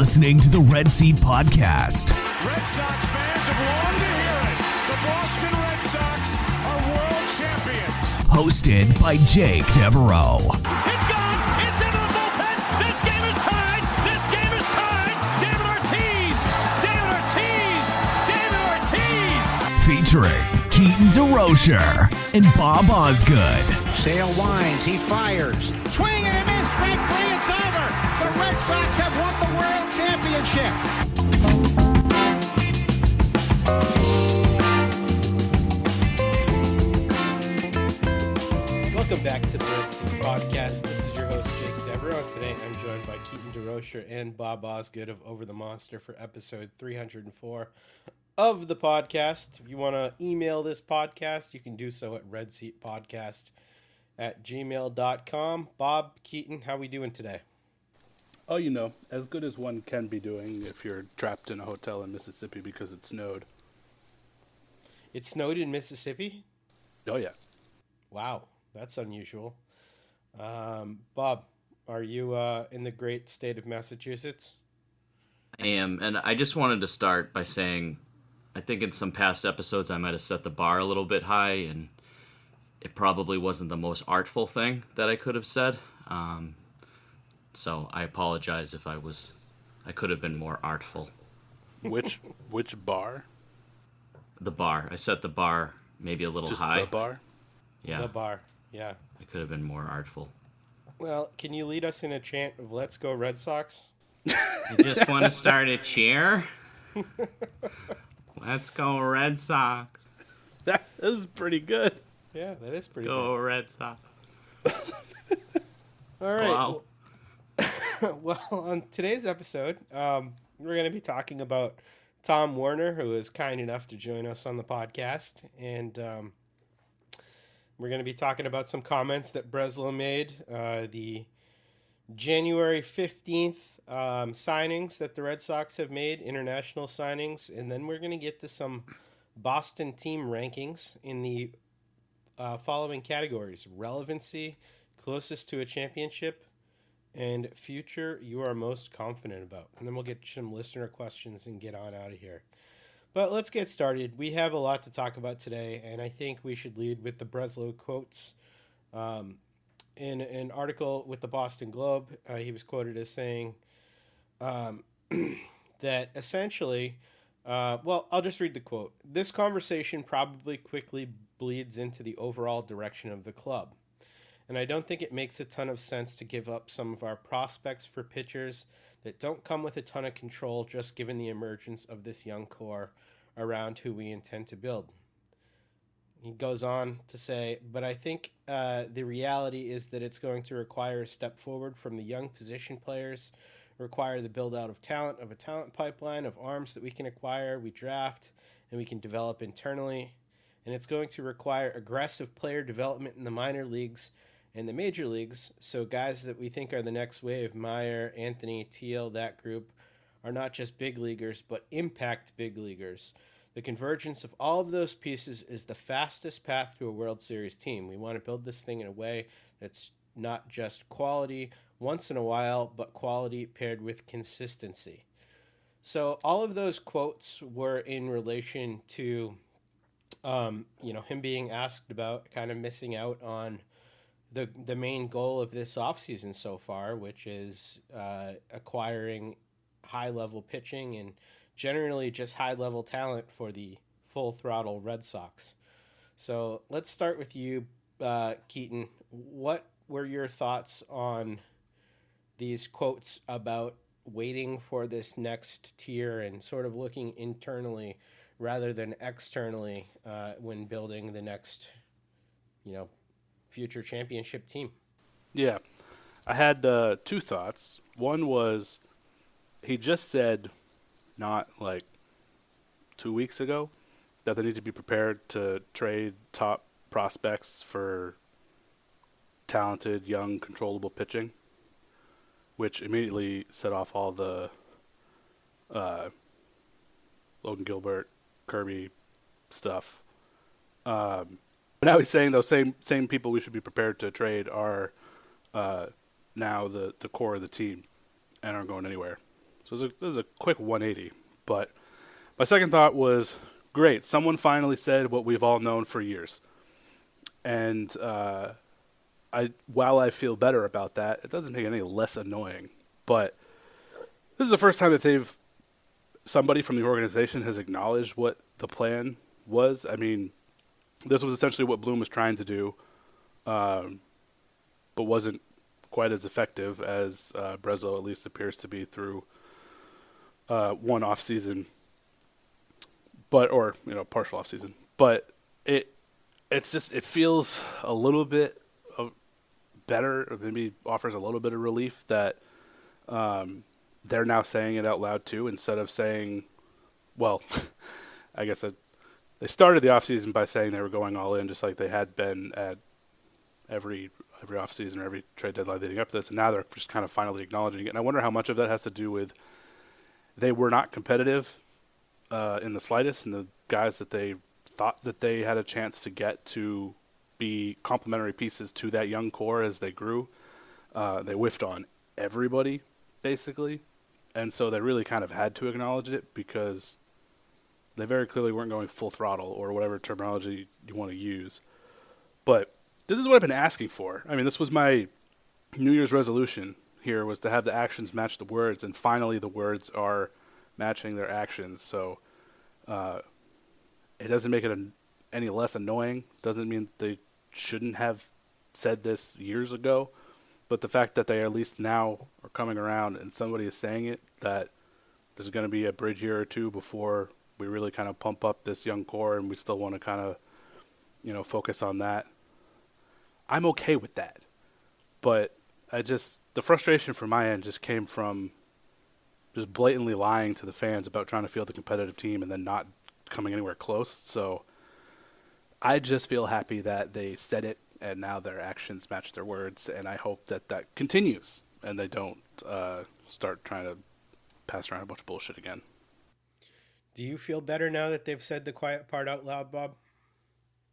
listening to the Red Seat Podcast. Red Sox fans have longed to hear it. The Boston Red Sox are world champions. Hosted by Jake Devereaux. It's gone. It's into the bullpen. This game is tied. This game is tied. David Ortiz. David Ortiz. David Ortiz. Featuring Keaton DeRocher and Bob Osgood. Sale winds, he fires. Swing and Welcome back to the Red Seat Podcast. This is your host, Jake Devereaux. Today I'm joined by Keaton DeRocher and Bob Osgood of Over the Monster for episode 304 of the podcast. If you want to email this podcast, you can do so at redseatpodcast at gmail.com. Bob, Keaton, how are we doing today? Oh, you know, as good as one can be doing if you're trapped in a hotel in Mississippi because it snowed. It snowed in Mississippi? Oh, yeah. Wow, that's unusual. Um, Bob, are you uh, in the great state of Massachusetts? I am, and I just wanted to start by saying, I think in some past episodes I might have set the bar a little bit high, and it probably wasn't the most artful thing that I could have said. Um, so I apologize if I was, I could have been more artful. Which which bar? The bar, I set the bar maybe a little Just high. the bar? Yeah, The bar, yeah. I could have been more artful. Well, can you lead us in a chant of "Let's go Red Sox"? You just want to start a cheer? Let's go Red Sox. That is pretty good. Yeah, that is pretty good. Go Red Sox. All right. Wow. Well, on today's episode, um, we're going to be talking about Tom Werner, who is kind enough to join us on the podcast, and um, we're going to be talking about some comments that Breslow made, uh, the January fifteenth um, signings that the Red Sox have made, international signings, and then we're going to get to some Boston team rankings in the uh, following categories: relevancy, closest to a championship, and future you are most confident about. And then we'll get some listener questions and get on out of here. But let's get started. We have a lot to talk about today, and I think we should lead with the Breslow quotes. Um, in an article with the Boston Globe, uh, he was quoted as saying um, that essentially, uh, well, I'll just read the quote. This conversation probably quickly bleeds into the overall direction of the club and I don't think it makes a ton of sense to give up some of our prospects for pitchers that don't come with a ton of control just given the emergence of this young core around who we intend to build. He goes on to say, but I think uh, the reality is that it's going to require a step forward from the young position players, require the build out of talent, of a talent pipeline, of arms that we can acquire, we draft, and we can develop internally. And it's going to require aggressive player development in the minor leagues and the major leagues. So guys that we think are the next wave, Mayer, Anthony, Teel, that group, are not just big leaguers, but impact big leaguers. The convergence of all of those pieces is the fastest path to a World Series team. We want to build this thing in a way that's not just quality once in a while, but quality paired with consistency. So all of those quotes were in relation to, um, you know, him being asked about kind of missing out on the the main goal of this offseason so far, which is uh, acquiring high level pitching and generally just high level talent for the full throttle Red Sox. So let's start with you, uh, Keaton. What were your thoughts on these quotes about waiting for this next tier and sort of looking internally rather than externally uh, when building the next, you know, future championship team? Yeah. I had uh, two thoughts. One was he just said not like two weeks ago that they need to be prepared to trade top prospects for talented, young, controllable pitching, which immediately set off all the uh, Logan Gilbert, Kirby stuff. Um, but now he's saying those same same people we should be prepared to trade are uh, now the, the core of the team and aren't going anywhere. So it was, a, a quick 180. But my second thought was great. Someone finally said what we've all known for years. And uh, I, while I feel better about that, it doesn't make it any less annoying. But this is the first time that they've somebody from the organization has acknowledged what the plan was. I mean, this was essentially what Bloom was trying to do, um, but wasn't quite as effective as uh, Breslow at least appears to be through uh, one off season, but or you know partial off season. But it it's just it feels a little bit of better, or maybe offers a little bit of relief that um, they're now saying it out loud too, instead of saying, well, I guess it, they started the offseason by saying they were going all in, just like they had been at every every offseason or every trade deadline leading up to this, and now they're just kind of finally acknowledging it. And I wonder how much of that has to do with they were not competitive uh, in the slightest, and the guys that they thought that they had a chance to get to be complementary pieces to that young core as they grew, uh, they whiffed on everybody basically, and so they really kind of had to acknowledge it because they very clearly weren't going full throttle or whatever terminology you want to use. But this is what I've been asking for. I mean, this was my New Year's resolution here was to have the actions match the words, and finally the words are matching their actions. So uh, it doesn't make it an, any less annoying. Doesn't mean they shouldn't have said this years ago, but the fact that they at least now are coming around and somebody is saying it that there's going to be a bridge year or two before we really kind of pump up this young core and we still want to kind of you know focus on that. I'm okay with that, but I just the frustration from my end just came from just blatantly lying to the fans about trying to field a competitive team and then not coming anywhere close. So I just feel happy that they said it and now their actions match their words, and I hope that that continues and they don't uh, start trying to pass around a bunch of bullshit again. Do you feel better now that they've said the quiet part out loud, Bob?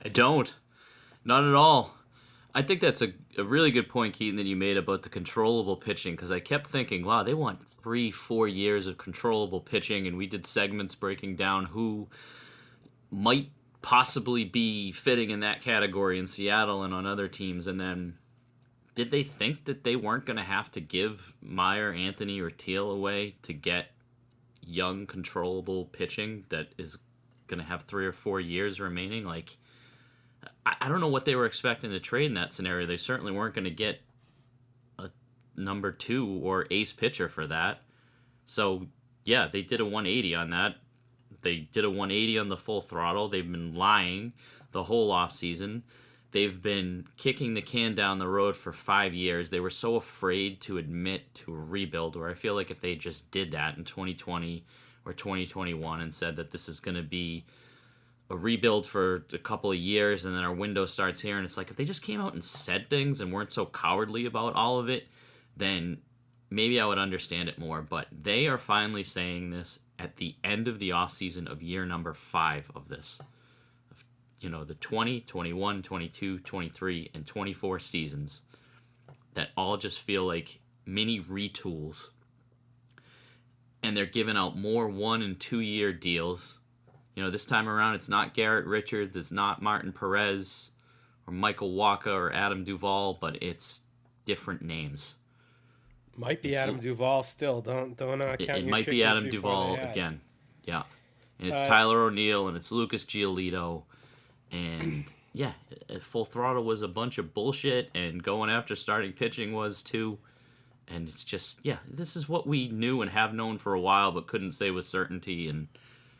I don't. Not at all. I think that's a, a really good point, Keaton, that you made about the controllable pitching because I kept thinking, wow, they want three, four years of controllable pitching, and we did segments breaking down who might possibly be fitting in that category in Seattle and on other teams. And then did they think that they weren't going to have to give Mayer, Anthony, or Teel away to get young, controllable pitching that is going to have three or four years remaining? Like, I, I don't know what they were expecting to trade in that scenario. They certainly weren't going to get a number two or ace pitcher for that. So, yeah, they did a 180 on that. They did a 180 on the full throttle. They've been lying the whole off season. They've been kicking the can down the road for five years. They were so afraid to admit to a rebuild, where I feel like if they just did that in 2020 or 2021 and said that this is going to be a rebuild for a couple of years and then our window starts here and it's like if they just came out and said things and weren't so cowardly about all of it then maybe i would understand it more but they are finally saying this at the end of the offseason of year number five of this you know the 20 21 22 23 and 24 seasons that all just feel like mini retools and they're giving out more one and two year deals you know, this time around, it's not Garrett Richards, it's not Martin Perez or Michael Wacha or Adam Duvall, but it's different names. Might be Adam Duvall still. Don't don't uh, It, count it your might be Adam Duvall again. Yeah. And it's Uh, Tyler O'Neill and it's Lucas Giolito. And yeah, Full Throttle was a bunch of bullshit, and going after starting pitching was too. And it's just, yeah, this is what we knew and have known for a while, but couldn't say with certainty. And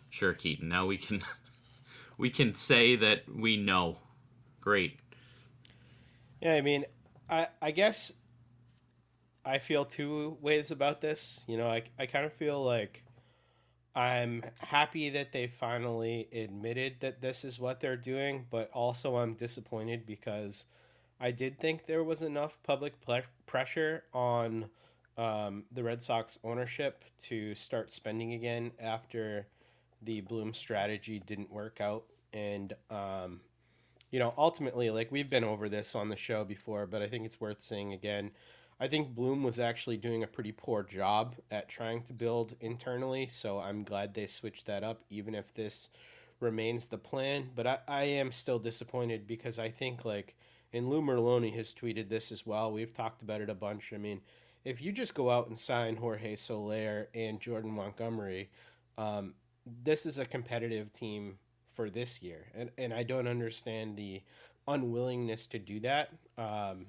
sure, Keaton, now we can we can say that we know. Great. Yeah, I mean, I I guess I feel two ways about this. You know, I I kind of feel like I'm happy that they finally admitted that this is what they're doing, but also I'm disappointed because I did think there was enough public ple- pressure on um, the Red Sox ownership to start spending again after the Bloom strategy didn't work out. And, um, you know, ultimately, like we've been over this on the show before, but I think it's worth saying again. I think Bloom was actually doing a pretty poor job at trying to build internally. So I'm glad they switched that up, even if this remains the plan. But I, I am still disappointed because I think like and Lou Merloni has tweeted this as well. We've talked about it a bunch. I mean, if you just go out and sign Jorge Soler and Jordan Montgomery, um, this is a competitive team for this year, and and I don't understand the unwillingness to do that. Um,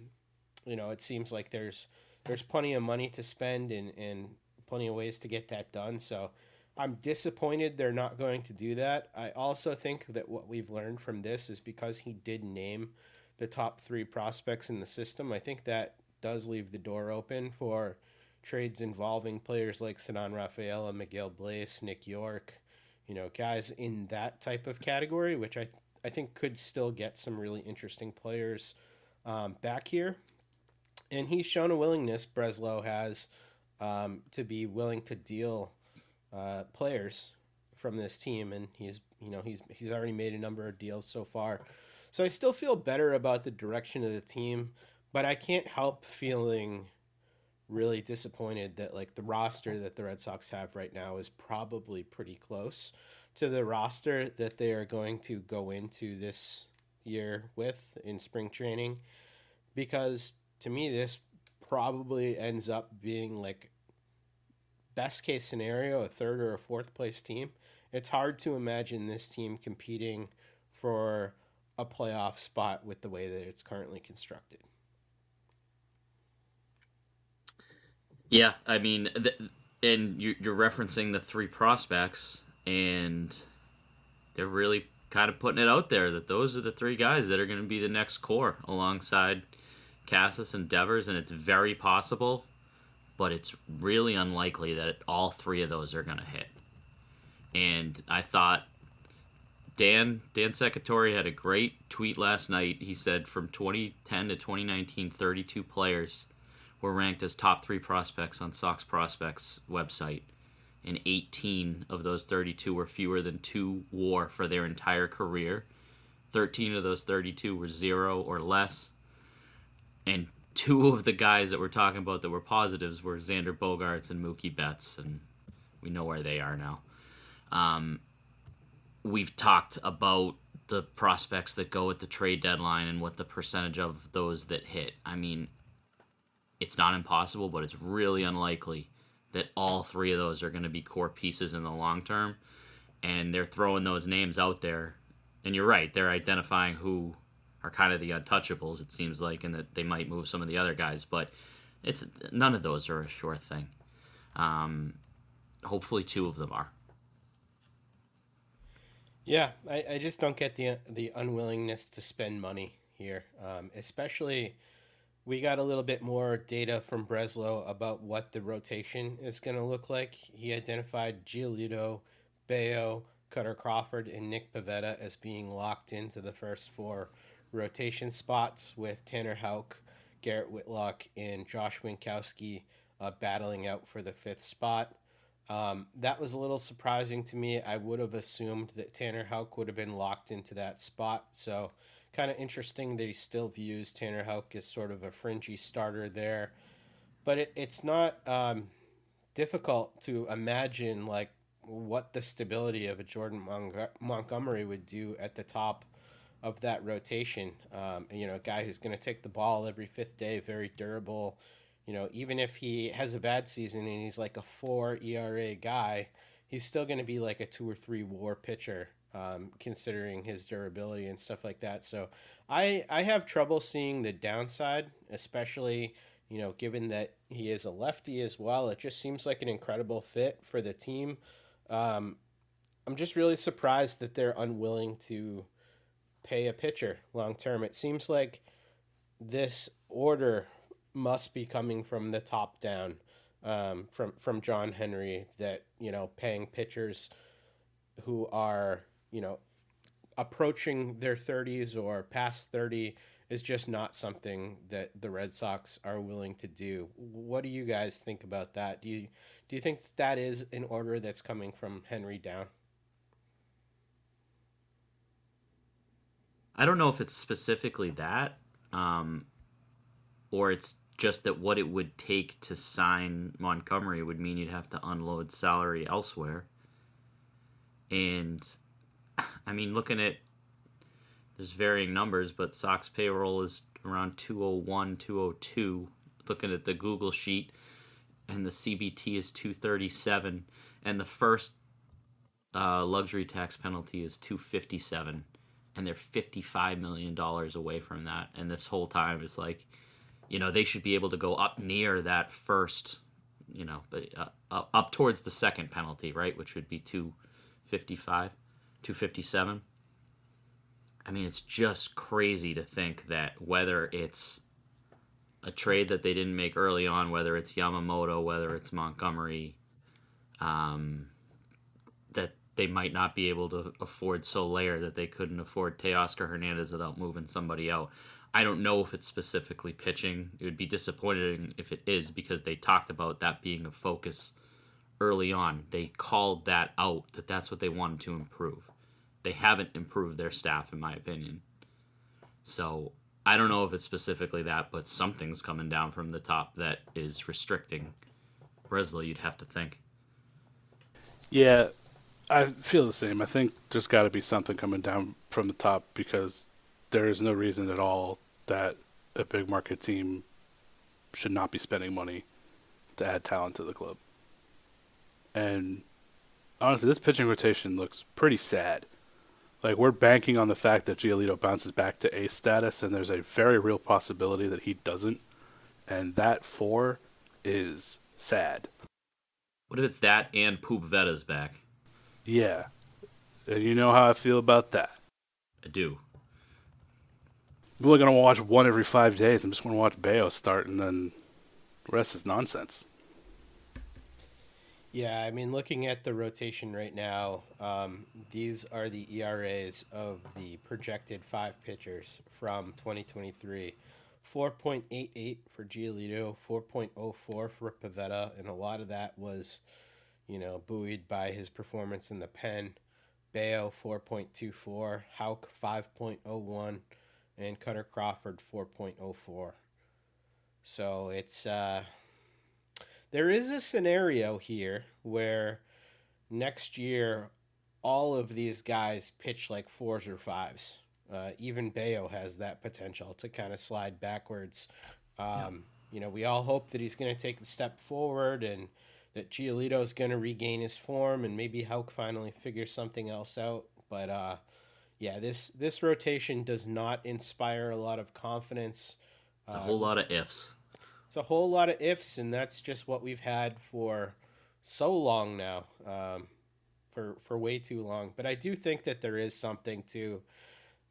you know, it seems like there's there's plenty of money to spend and and plenty of ways to get that done. So I'm disappointed they're not going to do that. I also think that what we've learned from this is because he did name the top three prospects in the system. I think that does leave the door open for trades involving players like Ceddanne Rafaela, Miguel Bleis, Nick Yorke, you know, guys in that type of category, which I I think could still get some really interesting players um, back here. And he's shown a willingness, Breslow has, um, to be willing to deal uh, players from this team, and he's you know he's he's already made a number of deals so far. So I still feel better about the direction of the team, but I can't help feeling really disappointed that like the roster that the Red Sox have right now is probably pretty close to the roster that they are going to go into this year with in spring training because to me this probably ends up being like best case scenario a third or a fourth place team. It's hard to imagine this team competing for a playoff spot with the way that it's currently constructed. Yeah, I mean, and you, you're referencing the three prospects, and they're really kind of putting it out there that those are the three guys that are going to be the next core alongside Casas and Devers, and it's very possible, but it's really unlikely that all three of those are going to hit. And I thought Dan Dan Secretary had a great tweet last night. He said from 2010 to 2019, 32 players were ranked as top three prospects on Sox Prospects website, and 18 of those 32 were fewer than two WAR for their entire career. 13 of those 32 were zero or less, and two of the guys that we're talking about that were positives were Xander Bogaerts and Mookie Betts, and we know where they are now. Um, we've talked about the prospects that go at the trade deadline and what the percentage of those that hit. I mean, it's not impossible, but it's really unlikely that all three of those are going to be core pieces in the long term. And they're throwing those names out there. And you're right, they're identifying who are kind of the untouchables, it seems like, and that they might move some of the other guys. But it's none of those are a sure thing. Um, hopefully, two of them are. Yeah, I, I just don't get the the unwillingness to spend money here, um, especially we got a little bit more data from Breslow about what the rotation is going to look like. He identified Giolito, Bello, Kutter Crawford, and Nick Pivetta as being locked into the first four rotation spots, with Tanner Houck, Garrett Whitlock, and Josh Winckowski uh, battling out for the fifth spot. Um, that was a little surprising to me. I would have assumed that Tanner Houck would have been locked into that spot. So kind of interesting that he still views Tanner Houck as sort of a fringy starter there. But it, it's not um, difficult to imagine like what the stability of a Jordan Mon- Montgomery would do at the top of that rotation. Um, you know, a guy who's going to take the ball every fifth day, very durable. You know, even if he has a bad season and he's like a four ERA guy, he's still going to be like a two or three WAR pitcher um, considering his durability and stuff like that. So I I have trouble seeing the downside, especially you know given that he is a lefty as well. It just seems like an incredible fit for the team. Um, I'm just really surprised that they're unwilling to pay a pitcher long term. It seems like this order must be coming from the top down, um, from from John Henry. That you know paying pitchers who are you know, approaching their 30s or past 30 is just not something that the Red Sox are willing to do. What do you guys think about that? Do you do you think that is an order that's coming from Henry down? I don't know if it's specifically that, um, or it's just that what it would take to sign Montgomery would mean you'd have to unload salary elsewhere. And I mean, looking at there's varying numbers, but Sox payroll is around 201, 202. Looking at the Google sheet, and the CBT is 237, and the first uh, luxury tax penalty is 257, and they're 55 million dollars away from that. And this whole time, it's like, you know, they should be able to go up near that first, you know, uh, up towards the second penalty, right, which would be 255, 257. I mean, it's just crazy to think that whether it's a trade that they didn't make early on, whether it's Yamamoto, whether it's Montgomery, um, they might not be able to afford Soler, that they couldn't afford Teoscar Hernandez without moving somebody out. I don't know if it's specifically pitching. It would be disappointing if it is because they talked about that being a focus early on. They called that out that that's what they wanted to improve they haven't improved their staff, in my opinion. So I don't know if it's specifically that, but something's coming down from the top that is restricting Breslow. You'd have to think. Yeah, I feel the same. I think there's got to be something coming down from the top because there is no reason at all that a big market team should not be spending money to add talent to the club. And honestly, this pitching rotation looks pretty sad. Like we're banking on the fact that Giolito bounces back to ace status, and there's a very real possibility that he doesn't, and that four is sad. What if it's that and Pupvetta's back? Yeah, and you know how I feel about that. I do. I'm only gonna watch one every five days. I'm just gonna watch Bello start, and then the rest is nonsense. Yeah, I mean, looking at the rotation right now, um, these are the ERAs of the projected five pitchers from 2023. 4.88 for Giolito, 4.04 for Pivetta, and a lot of that was, you know, buoyed by his performance in the pen. Bello 4.24, Houck 5.01, and Kutter Crawford 4.04. So it's uh, there is a scenario here where next year all of these guys pitch like fours or fives. Uh, even Bello has that potential to kind of slide backwards. Um, yeah. You know, we all hope that he's going to take the step forward and that Giolito's going to regain his form and maybe Houck finally figures something else out. But uh, yeah, this this rotation does not inspire a lot of confidence. It's a whole lot of ifs it's a whole lot of ifs, and that's just what we've had for so long now, um, for for way too long. But I do think that there is something to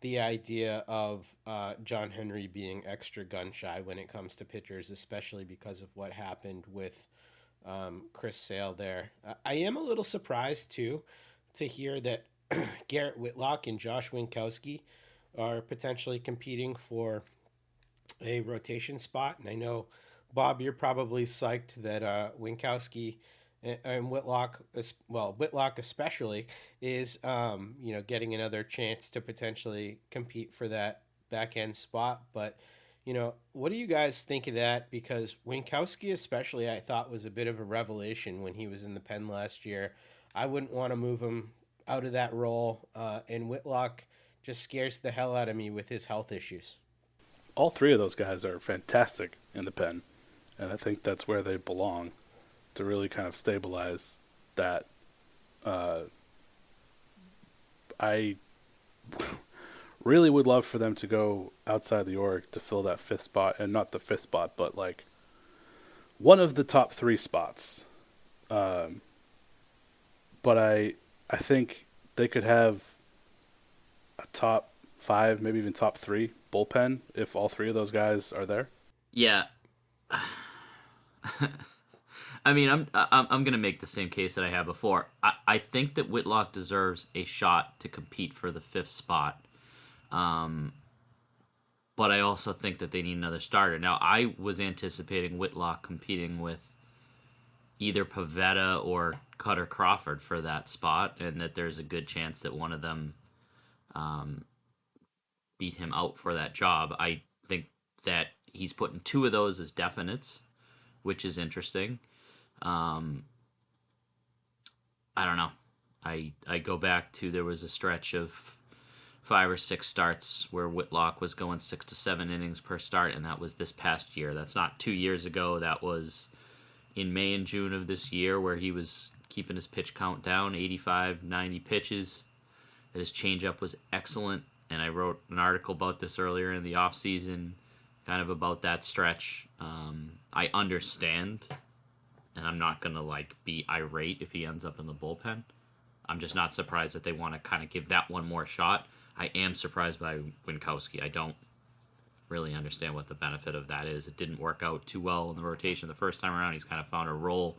the idea of uh, John Henry being extra gun shy when it comes to pitchers, especially because of what happened with um, Chris Sale there. I am a little surprised too to hear that Garrett Whitlock and Josh Winckowski are potentially competing for a rotation spot. And I know Bob, you're probably psyched that uh, Winckowski and, and Whitlock, well, Whitlock especially, is um, you know getting another chance to potentially compete for that back end spot. But you know, what do you guys think of that? Because Winckowski, especially, I thought was a bit of a revelation when he was in the pen last year. I wouldn't want to move him out of that role, uh, and Whitlock just scares the hell out of me with his health issues. All three of those guys are fantastic in the pen and I think that's where they belong to really kind of stabilize that. Uh, I really would love for them to go outside the org to fill that fifth spot, and not the fifth spot, but like one of the top three spots. Um, but I, I think they could have a top five, maybe even top three bullpen if all three of those guys are there. Yeah. I mean, I'm I'm I'm gonna make the same case that I have before. I, I think that Whitlock deserves a shot to compete for the fifth spot, um, but I also think that they need another starter. Now, I was anticipating Whitlock competing with either Pivetta or Kutter Crawford for that spot, and that there's a good chance that one of them um, beat him out for that job. I think that he's putting two of those as definites, which is interesting. Um, I don't know. I I go back to there was a stretch of five or six starts where Whitlock was going six to seven innings per start, and that was this past year. That's not two years ago. That was in May and June of this year where he was keeping his pitch count down 85, 90 pitches. His changeup was excellent, and I wrote an article about this earlier in the off season, kind of about that stretch. Um, I understand, and I'm not gonna like be irate if he ends up in the bullpen. I'm just not surprised that they want to kind of give that one more shot. I am surprised by Winckowski. I don't really understand what the benefit of that is. It didn't work out too well in the rotation the first time around. He's kind of found a role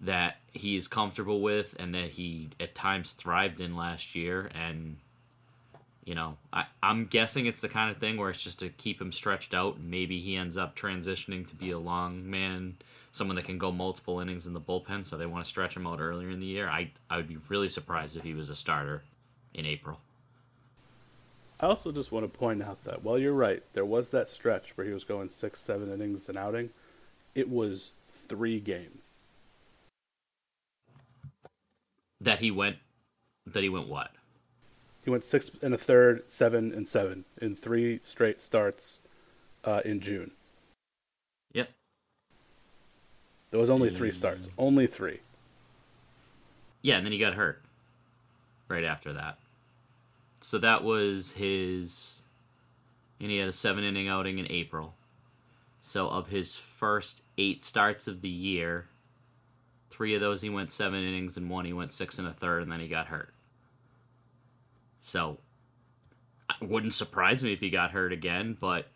that he's comfortable with and that he at times thrived in last year. And, you know, I, I'm guessing it's the kind of thing where it's just to keep him stretched out. And maybe he ends up transitioning to be a long man, someone that can go multiple innings in the bullpen. So they want to stretch him out earlier in the year. I, I would be really surprised if he was a starter in April. I also just want to point out that while you're right, there was that stretch where he was going six, seven innings an outing. It was three games. That he went, that he went what? He went six and a third, seven and seven in three straight starts uh, in June. Yep. There was only three starts. Only three. Yeah, and then he got hurt right after that. So that was his. And he had a seven inning outing in April. So of his first eight starts of the year, three of those he went seven innings, and one he went six and a third, and then he got hurt. So it wouldn't surprise me if he got hurt again, but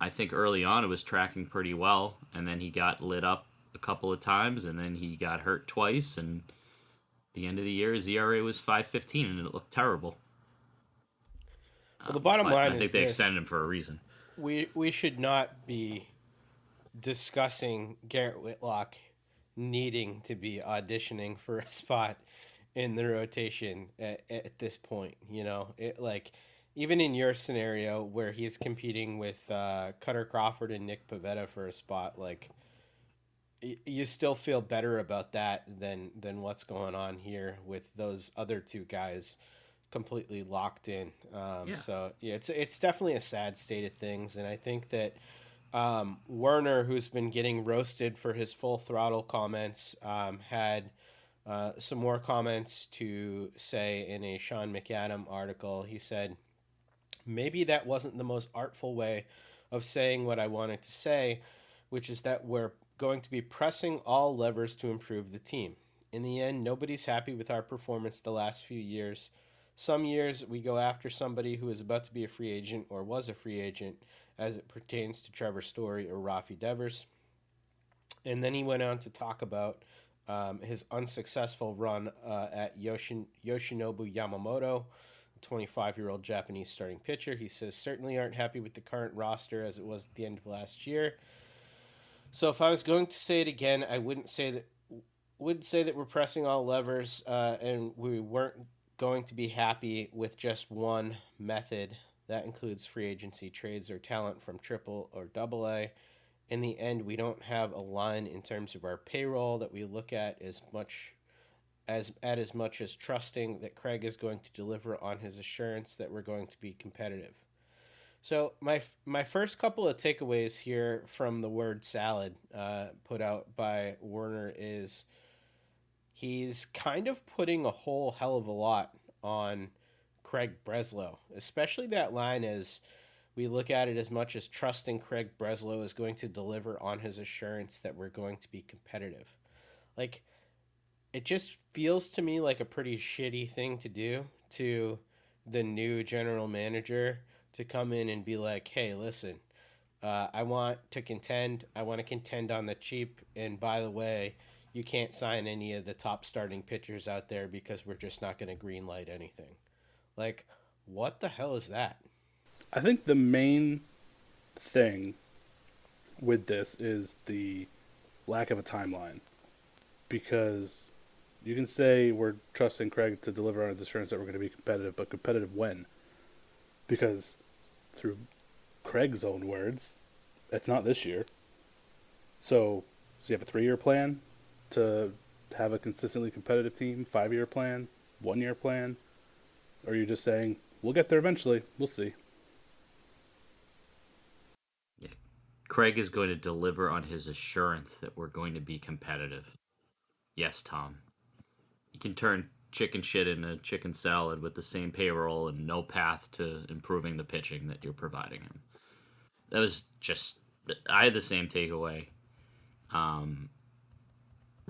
I think early on it was tracking pretty well, and then he got lit up a couple of times, and then he got hurt twice, and the end of the year his ERA was five fifteen, and it looked terrible. Well, the bottom But line I think is they this. extended him for a reason. we we should not be discussing Garrett Whitlock needing to be auditioning for a spot in the rotation at, at this point. You know, it like even in your scenario where he's competing with uh, Kutter Crawford and Nick Pivetta for a spot, like y- you still feel better about that than than what's going on here with those other two guys completely locked in. Um, Yeah. So yeah, it's it's definitely a sad state of things, and I think that um, Werner, who's been getting roasted for his full throttle comments, um, had uh, some more comments to say in a Sean McAdam article. He said, maybe that wasn't the most artful way of saying what I wanted to say, which is that we're going to be pressing all levers to improve the team. In the end, nobody's happy with our performance the last few years. Some years we go after somebody who is about to be a free agent or was a free agent as it pertains to Trevor Story or Rafi Devers. And then he went on to talk about um, his unsuccessful run uh, at Yoshin- Yoshinobu Yamamoto, 25 year old Japanese starting pitcher. He says, certainly aren't happy with the current roster as it was at the end of last year. So if I was going to say it again, I wouldn't say that would say that we're pressing all levers uh, and we weren't going to be happy with just one method. That includes free agency trades or talent from triple or double A. In the end, we don't have a line in terms of our payroll that we look at as much as at as much as trusting that Craig is going to deliver on his assurance that we're going to be competitive. So my my first couple of takeaways here from the word salad uh, put out by Werner is he's kind of putting a whole hell of a lot on Craig Breslow, especially that line as we look at it as much as trusting Craig Breslow is going to deliver on his assurance that we're going to be competitive. Like it just feels to me like a pretty shitty thing to do to the new general manager to come in and be like, "Hey, listen, uh, I want to contend. I want to contend on the cheap. And by the way, you can't sign any of the top starting pitchers out there because we're just not going to green light anything." Like, what the hell is that? I think the main thing with this is the lack of a timeline. Because you can say we're trusting Craig to deliver on his assurance that we're going to be competitive, but competitive when? Because through Craig's own words, It's not this year. So, does he have a three-year plan to have a consistently competitive team? Five-year plan? One-year plan? Or are you just saying we'll get there eventually? We'll see. Craig is going to deliver on his assurance that we're going to be competitive. Yes, Tom. You can turn chicken shit into chicken salad with the same payroll and no path to improving the pitching that you're providing him. That was just I had the same takeaway. Um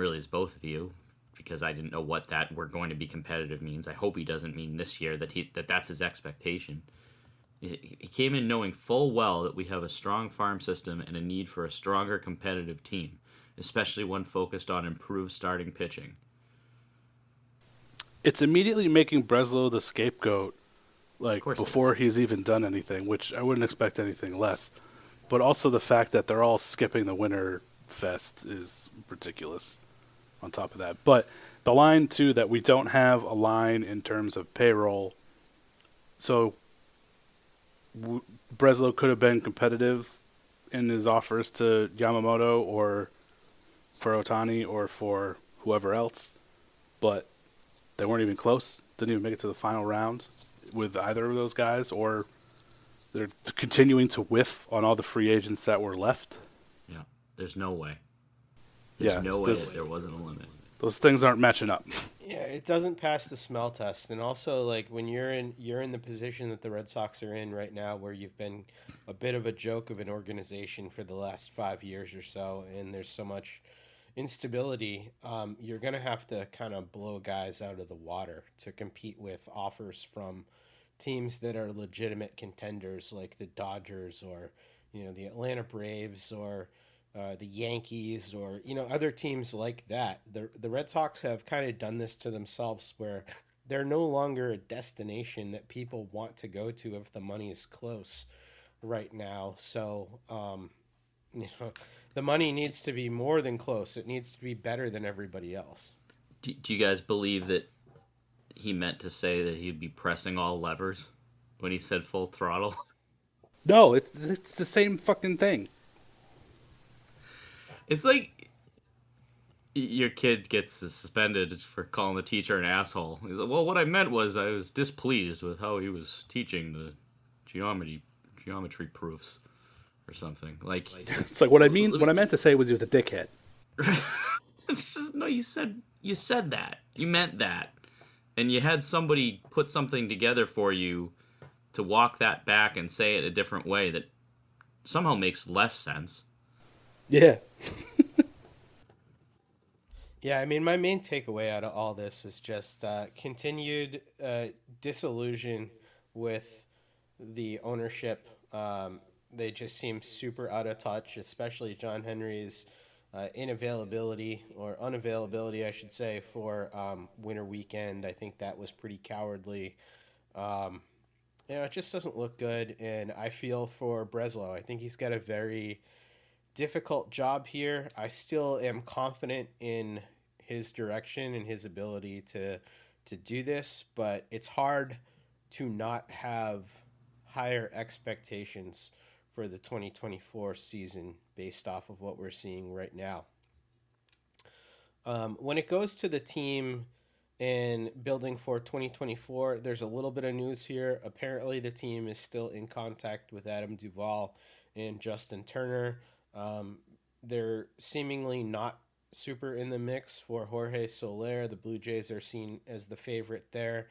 really as both of you because I didn't know what that we're going to be competitive means. I hope he doesn't mean this year that he that that's his expectation. He came in knowing full well that we have a strong farm system and a need for a stronger competitive team, especially one focused on improved starting pitching. It's immediately making Breslow the scapegoat, like before he's even done anything, which I wouldn't expect anything less. But also the fact that they're all skipping the winter fest is ridiculous. On top of that, but the line too that we don't have a line in terms of payroll, so w- Breslow could have been competitive in his offers to Yamamoto or for Ohtani or for whoever else, but they weren't even close. Didn't even make it to the final round with either of those guys, or they're continuing to whiff on all the free agents that were left. Yeah, there's no way. There's Yeah, no way this- that there wasn't a limit. Those things aren't matching up. Yeah, it doesn't pass the smell test, and also like when you're in you're in the position that the Red Sox are in right now, where you've been a bit of a joke of an organization for the last five years or so, and there's so much instability. Um, you're gonna have to kind of blow guys out of the water to compete with offers from teams that are legitimate contenders, like the Dodgers or you know the Atlanta Braves or uh, the Yankees or you know other teams like that. The the Red Sox have kind of done this to themselves, where they're no longer a destination that people want to go to if the money is close right now. So um, you know the money needs to be more than close. It needs to be better than everybody else. Do, do you guys believe that he meant to say that he'd be pressing all levers when he said full throttle? No, it's it's the same fucking thing. It's like your kid gets suspended for calling the teacher an asshole. He's like, well, what I meant was I was displeased with how he was teaching the geometry geometry proofs or something. Like, It's like what I mean. What I meant to say was he was a dickhead. it's just no. You said you said that. You meant that, and you had somebody put something together for you to walk that back and say it a different way that somehow makes less sense. Yeah, Yeah, I mean, my main takeaway out of all this is just uh, continued uh, disillusion with the ownership. Um, they just seem super out of touch, especially John Henry's uh, inavailability or unavailability, I should say, for um, winter weekend. I think that was pretty cowardly. Um, you know, it just doesn't look good, and I feel for Breslow. I think he's got a very difficult job here. I still am confident in his direction and his ability to to do this, but it's hard to not have higher expectations for the 2024 season based off of what we're seeing right now. Um, when it goes to the team and building for 2024, there's a little bit of news here. Apparently, the team is still in contact with Adam Duvall and Justin Turner. Um, they're seemingly not super in the mix for Jorge Soler. The Blue Jays are seen as the favorite there.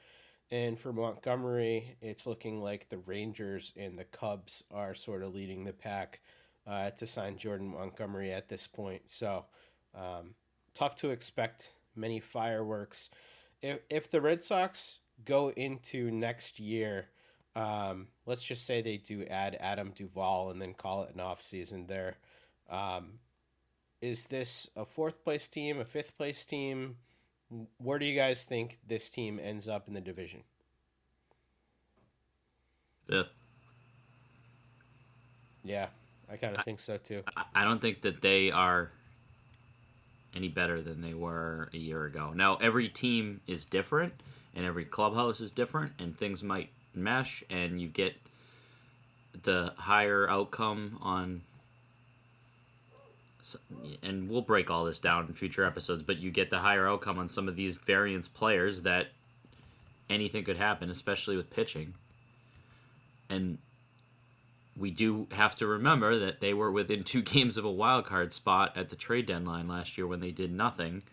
And for Montgomery, it's looking like the Rangers and the Cubs are sort of leading the pack uh, to sign Jordan Montgomery at this point. So, um, tough to expect many fireworks. If, if the Red Sox go into next year, um, let's just say they do add Adam Duvall and then call it an off season there. Um, is this a fourth place team, a fifth place team? Where do you guys think this team ends up in the division? Yeah. Yeah, I kind of think so too. I- don't think that they are any better than they were a year ago. Now, every team is different, and every clubhouse is different, and things might mesh, and you get the higher outcome on and we'll break all this down in future episodes, but you get the higher outcome on some of these variance players that anything could happen, especially with pitching. And we do have to remember that they were within two games of a wild card spot at the trade deadline last year when they did nothing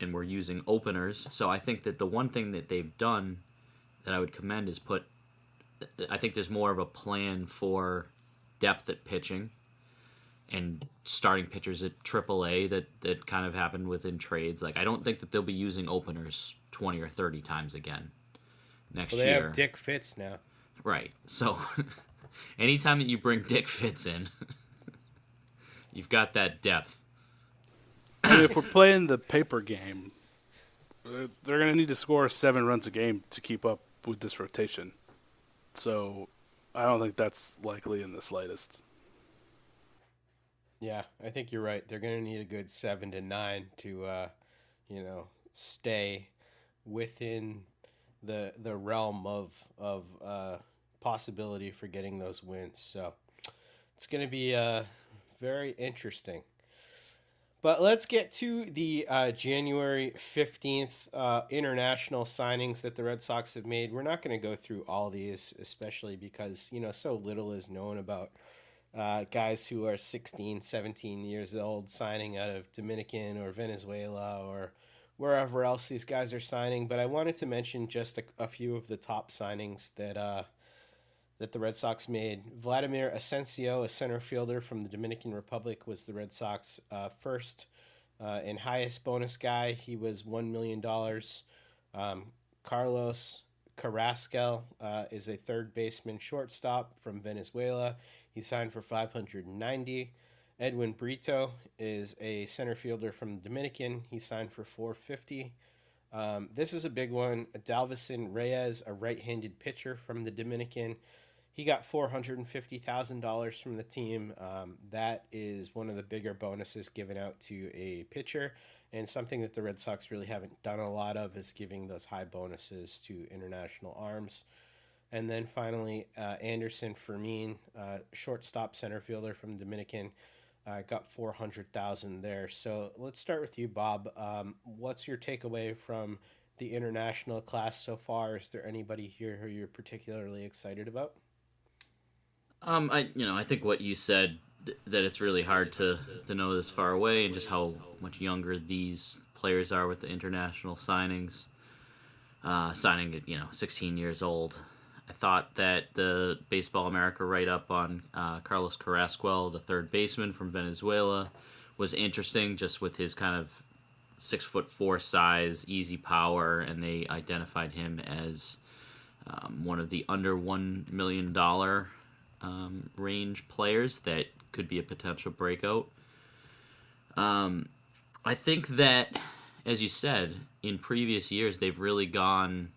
and were using openers. So I think that the one thing that they've done that I would commend is put I think there's more of a plan for depth at pitching and starting pitchers at AAA that that kind of happened within trades. Like I don't think that they'll be using openers 20 or 30 times again next Well, they year. have Dick Fitts now. Right. So anytime that you bring Dick Fitts in, you've got that depth. I mean, if we're playing the paper game, uh, they're going to need to score seven runs a game to keep up with this rotation. So I don't think that's likely in the slightest. Yeah, I think you're right. They're going to need a good seven to nine to, uh, you know, stay within the the realm of of uh, possibility for getting those wins. So it's going to be uh, very interesting. But let's get to the uh, January 15th uh, international signings that the Red Sox have made. We're not going to go through all these, especially because, you know, so little is known about uh, guys who are 16, 17 years old signing out of Dominican or Venezuela or wherever else these guys are signing. But I wanted to mention just a, a few of the top signings that uh, that the Red Sox made. Vladimir Asensio, a center fielder from the Dominican Republic, was the Red Sox uh, first uh, and highest bonus guy. He was $1 million. Um, Carlos Carrascal uh, is a third baseman shortstop from Venezuela. He signed for 590. Edwin Brito is a center fielder from Dominican. He signed for 450. Um, this is a big one. Dalvison Reyes, a right-handed pitcher from the Dominican. He got four hundred and fifty thousand dollars from the team. Um, that is one of the bigger bonuses given out to a pitcher, and something that the Red Sox really haven't done a lot of is giving those high bonuses to international arms. And then finally, uh, Anderson Fermin, uh, shortstop center fielder from Dominican, uh, got four hundred thousand there. So let's start with you, Bob. Um, what's your takeaway from the international class so far? Is there anybody here who you're particularly excited about? Um, I you know I think what you said th- that it's really hard to to know this far away and just how much younger these players are with the international signings. Uh, signing at you know 16 years old. I thought that the Baseball America write up on uh, Carlos Carrasquel, the third baseman from Venezuela, was interesting, just with his kind of six foot four size, easy power, and they identified him as um, one of the under one million dollar um, range players that could be a potential breakout. Um, I think that, as you said, in previous years they've really gone,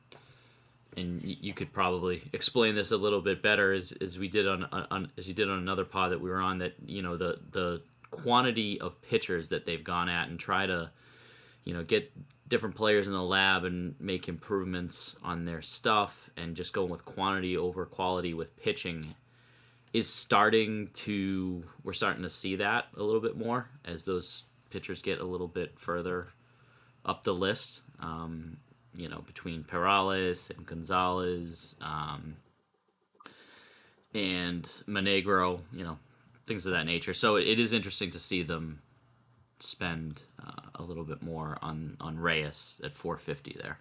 and you could probably explain this a little bit better as, as we did on, on as you did on another pod that we were on. That you know the the quantity of pitchers that they've gone at and try to, you know, get different players in the lab and make improvements on their stuff and just going with quantity over quality with pitching is starting to we're starting to see that a little bit more as those pitchers get a little bit further up the list. Um, you know, between Perales and Gonzalez um, and Monegro, you know, things of that nature. So it, it is interesting to see them spend uh, a little bit more on on Reyes at 450 there.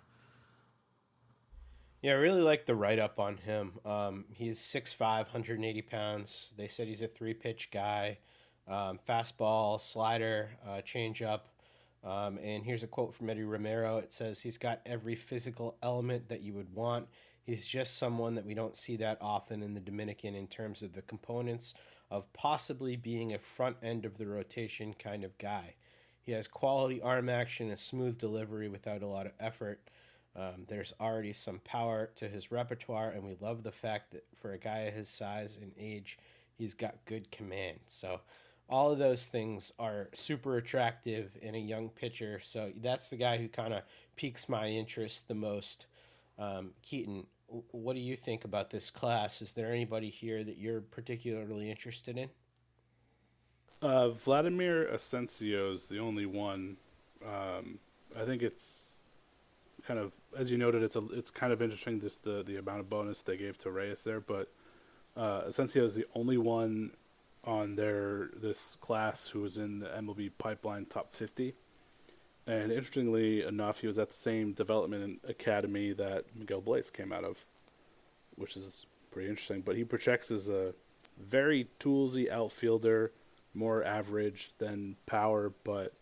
Yeah, I really like the write up on him. Um, he's 6'5, 180 pounds. They said he's a three pitch guy um, fastball, slider, uh, changeup. Um, and here's a quote from Eddie Romero. It says, He's got every physical element that you would want. He's just someone that we don't see that often in the Dominican in terms of the components of possibly being a front end of the rotation kind of guy. He has quality arm action, a smooth delivery without a lot of effort. Um, there's already some power to his repertoire, and we love the fact that for a guy his size and age, he's got good command. So, all of those things are super attractive in a young pitcher. So, that's the guy who kind of piques my interest the most. Um, Keaton, what do you think about this class? Is there anybody here that you're particularly interested in? Uh, Vladimir Asensio is the only one. Um, I think it's kind of, as you noted, it's a, it's kind of interesting this the the amount of bonus they gave to Reyes there, but uh, Asensio is the only one on their this class who was in the MLB pipeline top 50. And interestingly enough, he was at the same development academy that Miguel Bleis came out of, which is pretty interesting. But he projects as a very toolsy outfielder, more average than power, but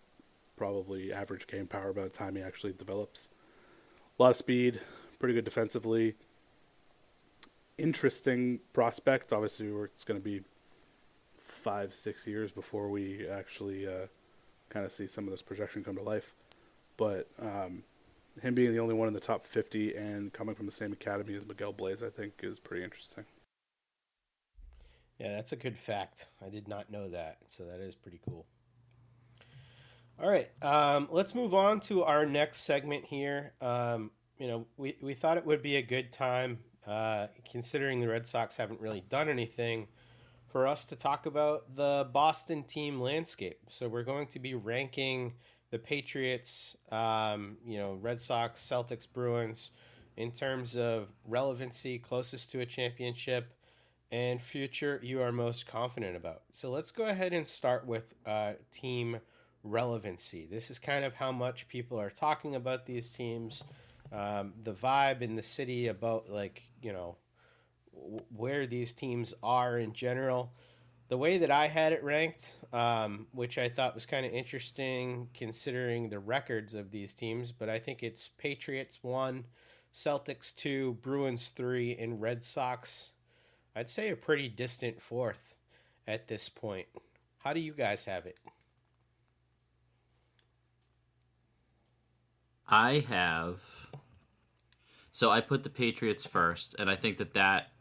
probably average game power by the time he actually develops. A lot of speed, pretty good defensively. Interesting prospect. Obviously, it's going to be five, six years before we actually uh, kind of see some of this projection come to life. But um, him being the only one in the top 50 and coming from the same academy as Miguel Bleis, I think, is pretty interesting. Yeah, that's a good fact. I did not know that, so that is pretty cool. All right, um, let's move on to our next segment here. Um, you know, we, we thought it would be a good time, uh, considering the Red Sox haven't really done anything, for us to talk about the Boston team landscape. So we're going to be ranking the Patriots, um, you know, Red Sox, Celtics, Bruins in terms of relevancy, closest to a championship, and future you are most confident about. So let's go ahead and start with uh, team relevancy. This is kind of how much people are talking about these teams, um, the vibe in the city about like you know where these teams are in general. The way that I had it ranked, um, which I thought was kind of interesting considering the records of these teams, but I think it's Patriots one, Celtics two, Bruins three, and Red Sox. I'd say a pretty distant fourth at this point. How do you guys have it? I have. So I put the Patriots first, and I think that that,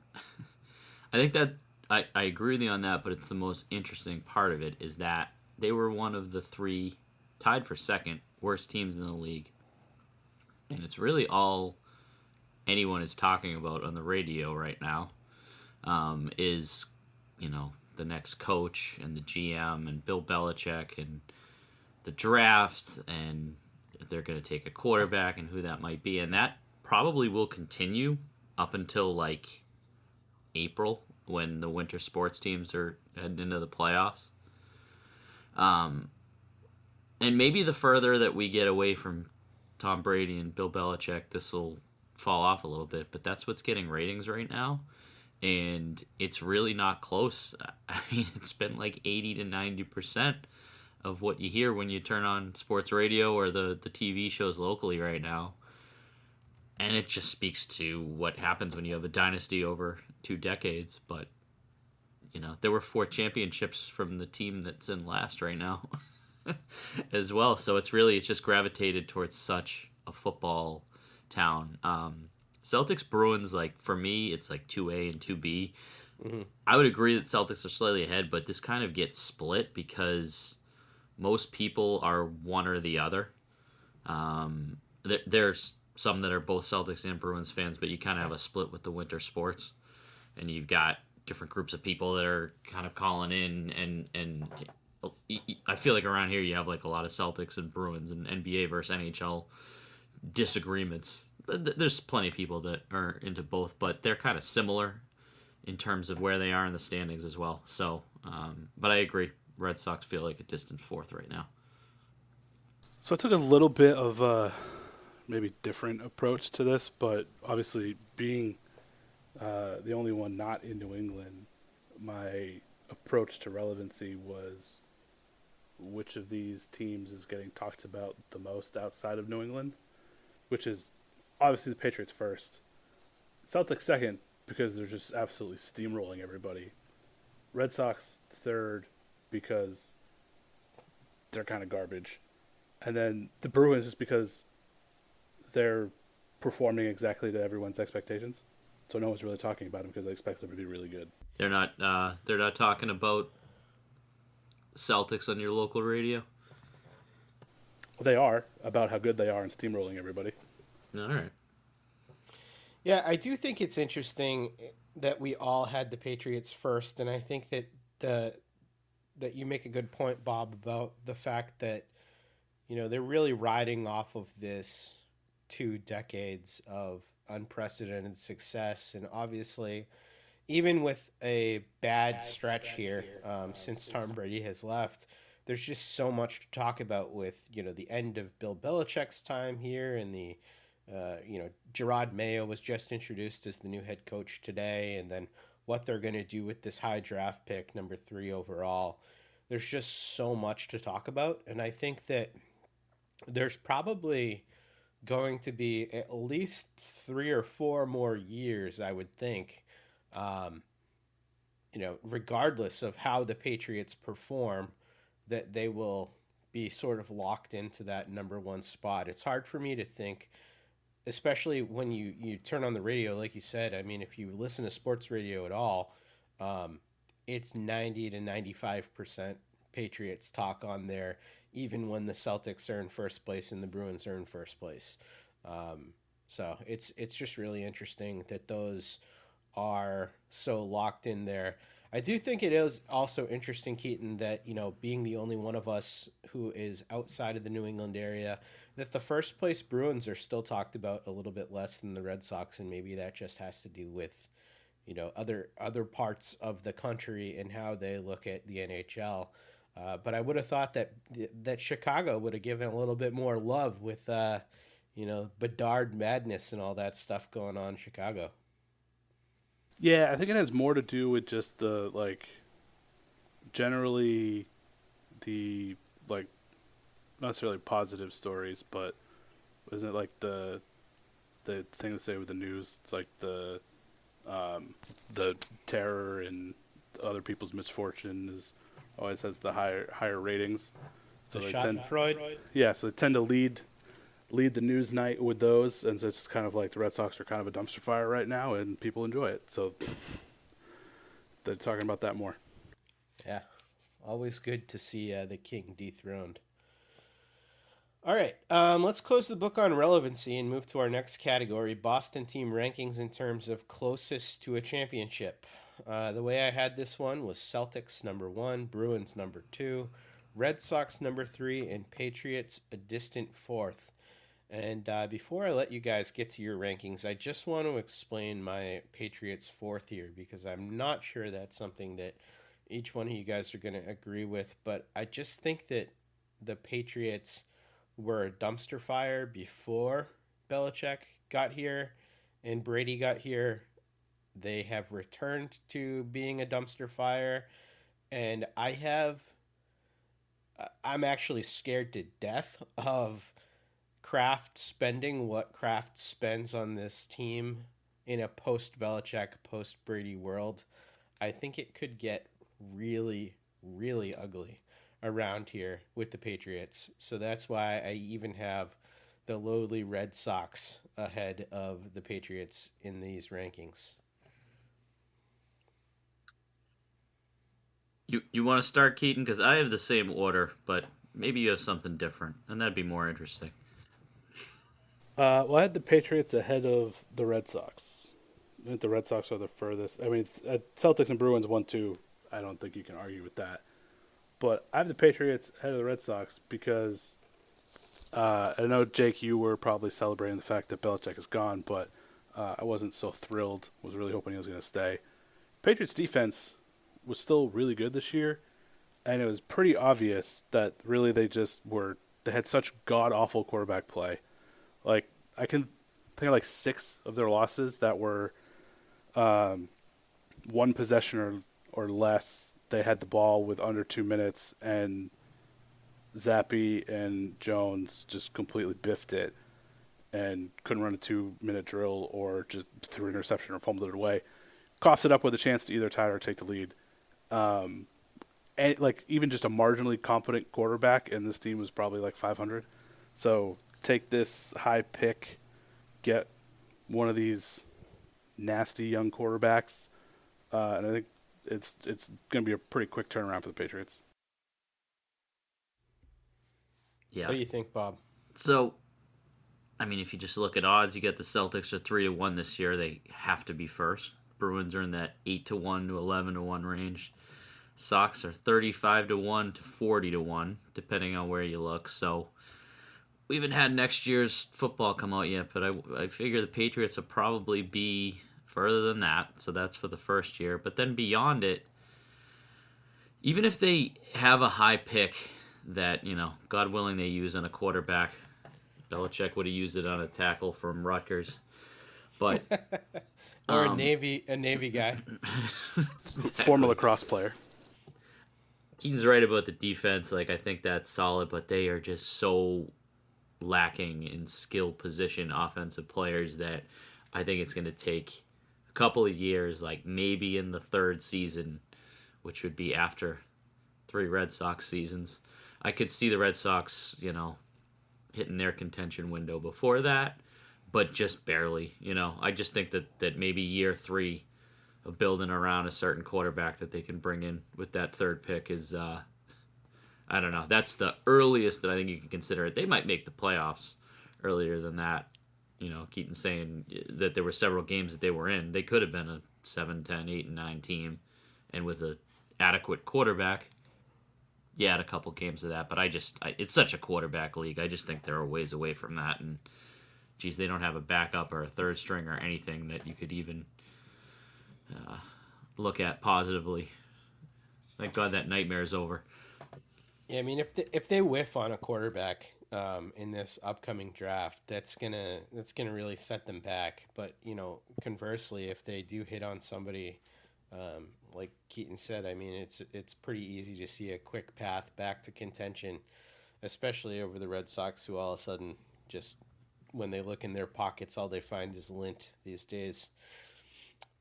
I think that I, I agree with you on that, but it's the most interesting part of it is that they were one of the three, tied for second, worst teams in the league. And it's really all anyone is talking about on the radio right now um, is, you know, the next coach and the GM and Bill Belichick and the draft and if they're going to take a quarterback and who that might be. And that probably will continue up until like April when the winter sports teams are heading into the playoffs. Um, and maybe the further that we get away from Tom Brady and Bill Belichick, this will fall off a little bit. But that's what's getting ratings right now. And it's really not close. I mean, it's been like 80 to 90% of what you hear when you turn on sports radio or the, the TV shows locally right now. And it just speaks to what happens when you have a dynasty over two decades. But, you know, there were four championships from the team that's in last right now as well. So it's really, it's just gravitated towards such a football town. Um, Celtics Bruins, like, for me, it's like 2A and 2B. I would agree that Celtics are slightly ahead, but this kind of gets split because most people are one or the other. Um, there, there's some that are both Celtics and Bruins fans, but you kind of have a split with the winter sports, and you've got different groups of people that are kind of calling in, and and I feel like around here you have like a lot of Celtics and Bruins and NBA versus NHL disagreements. There's plenty of people that are into both, but they're kind of similar in terms of where they are in the standings as well. So, um, but I agree. Red Sox feel like a distant fourth right now. So I took a little bit of a maybe different approach to this, but obviously being uh, the only one not in New England, my approach to relevancy was which of these teams is getting talked about the most outside of New England, which is obviously the Patriots first, Celtics second because they're just absolutely steamrolling everybody, Red Sox third because they're kind of garbage, and then the Bruins just because they're performing exactly to everyone's expectations. So no one's really talking about them because they expect them to be really good. They're not. Uh, they're not talking about Celtics on your local radio. They are about how good they are and steamrolling everybody. All right. Yeah, I do think it's interesting that we all had the Patriots first, and I think that the that you make a good point, Bob, about the fact that you know they're really riding off of this two decades of unprecedented success, and obviously, even with a bad, stretch, here um, since Tom Brady has left, there's just so much to talk about with you know the end of Bill Belichick's time here and the uh, you know Jerod Mayo was just introduced as the new head coach today, and then what they're going to do with this high draft pick, number three overall. There's just so much to talk about, and I think that there's probably going to be at least three or four more years, I would think. Um, you know, regardless of how the Patriots perform, that they will be sort of locked into that number one spot. It's hard for me to think, especially when you, you turn on the radio, like you said. I mean, if you listen to sports radio at all, um, it's 90 to 95% Patriots talk on there, even when the Celtics are in first place and the Bruins are in first place. Um, so it's it's just really interesting that those are so locked in there. I do think it is also interesting, Keaton, that you know, being the only one of us who is outside of the New England area, that the first place Bruins are still talked about a little bit less than the Red Sox, and maybe that just has to do with, you know, other other parts of the country and how they look at the NHL. Uh, but I would have thought that that Chicago would have given a little bit more love with, uh, you know, Bedard madness and all that stuff going on in Chicago. Yeah, I think it has more to do with just the like generally the like not necessarily positive stories, but isn't it like the the thing to say with the news? It's like the um, the terror and other people's misfortune is always has the higher higher ratings. So The they tend Schadenfreude. yeah, so they tend to lead lead the news night with those, and so it's kind of like the Red Sox are kind of a dumpster fire right now, and people enjoy it. So they're talking about that more. Yeah, always good to see uh, the king dethroned. All right, um, let's close the book on relevancy and move to our next category Boston team rankings in terms of closest to a championship. Uh, the way I had this one was Celtics number one, Bruins number two, Red Sox number three, and Patriots a distant fourth. And uh, before I let you guys get to your rankings, I just want to explain my Patriots fourth here because I'm not sure that's something that each one of you guys are going to agree with. But I just think that the Patriots were a dumpster fire before Belichick got here and Brady got here. They have returned to being a dumpster fire. And I have. I- I'm actually scared to death of Kraft spending what Kraft spends on this team in a post Belichick, post Brady world. I think it could get really, really ugly around here with the Patriots. So that's why I even have the lowly Red Sox ahead of the Patriots in these rankings. You you want to start Keaton because I have the same order, but maybe you have something different, and that'd be more interesting. Uh, well, I had the Patriots ahead of the Red Sox. I think the Red Sox are the furthest. I mean, uh, Celtics and Bruins one two. I don't think you can argue with that. But I have the Patriots ahead of the Red Sox because uh, I know Jake, you were probably celebrating the fact that Belichick is gone, but uh, I wasn't so thrilled. Was really hoping he was going to stay. Patriots defense was still really good this year, and it was pretty obvious that really they just were they had such god awful quarterback play. Like I can think of like six of their losses that were um, one possession or or less. They had the ball with under two minutes, and Zappe and Jones just completely biffed it and couldn't run a two minute drill or just threw an interception or fumbled it away. Coughed it up with a chance to either tie or take the lead. Um, and like even just a marginally competent quarterback, and this team was probably like 500. So take this high pick, get one of these nasty young quarterbacks, uh, and I think it's it's going to be a pretty quick turnaround for the Patriots. Yeah. What do you think, Bob? So, I mean, if you just look at odds, you get the Celtics are three to one this year. They have to be first. Bruins are in that eight to one to eleven to one range. Sox are 35 to 1 to 40 to 1, depending on where you look. So we haven't had next year's football come out yet, but I, I figure the Patriots will probably be further than that. So that's for the first year. But then beyond it, even if they have a high pick that, you know, God willing, they use on a quarterback, Belichick would have used it on a tackle from Rutgers. But or Um, a navy a navy guy. Former lacrosse player. Keen's right about the defense. Like I think that's solid, but they are just so lacking in skill position offensive players that I think it's going to take a couple of years, like maybe in the third season, which would be after three Red Sox seasons. I could see the Red Sox, you know, hitting their contention window before that, but just barely. You know, I just think that that maybe year three building around a certain quarterback that they can bring in with that third pick is uh I don't know. That's the earliest that I think you can consider it. They might make the playoffs earlier than that. You know, Keaton saying that there were several games that they were in. They could have been a 7, 10, 8, and 9 team. And with a adequate quarterback, you a couple games of that. But I just, I, it's such a quarterback league. I just think they're a ways away from that. And, geez, they don't have a backup or a third string or anything that you could even look at positively. Thank God that nightmare is over. Yeah, I mean, if they, if they whiff on a quarterback um, in this upcoming draft, that's gonna that's gonna really set them back. But you know, conversely, if they do hit on somebody, um, like Keaton said, I mean, it's it's pretty easy to see a quick path back to contention, especially over the Red Sox, who all of a sudden just when they look in their pockets, all they find is lint these days.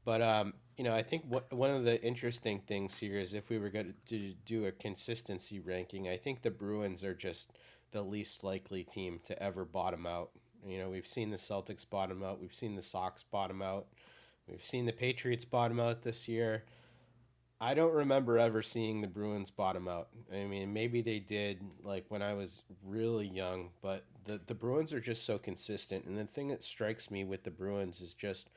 But um, you know, I think what one of the interesting things here is if we were going to do a consistency ranking, I think the Bruins are just the least likely team to ever bottom out. You know, we've seen the Celtics bottom out, we've seen the Sox bottom out, we've seen the Patriots bottom out this year. I don't remember ever seeing the Bruins bottom out. I mean, maybe they did like when I was really young, but the the Bruins are just so consistent. And the thing that strikes me with the Bruins is just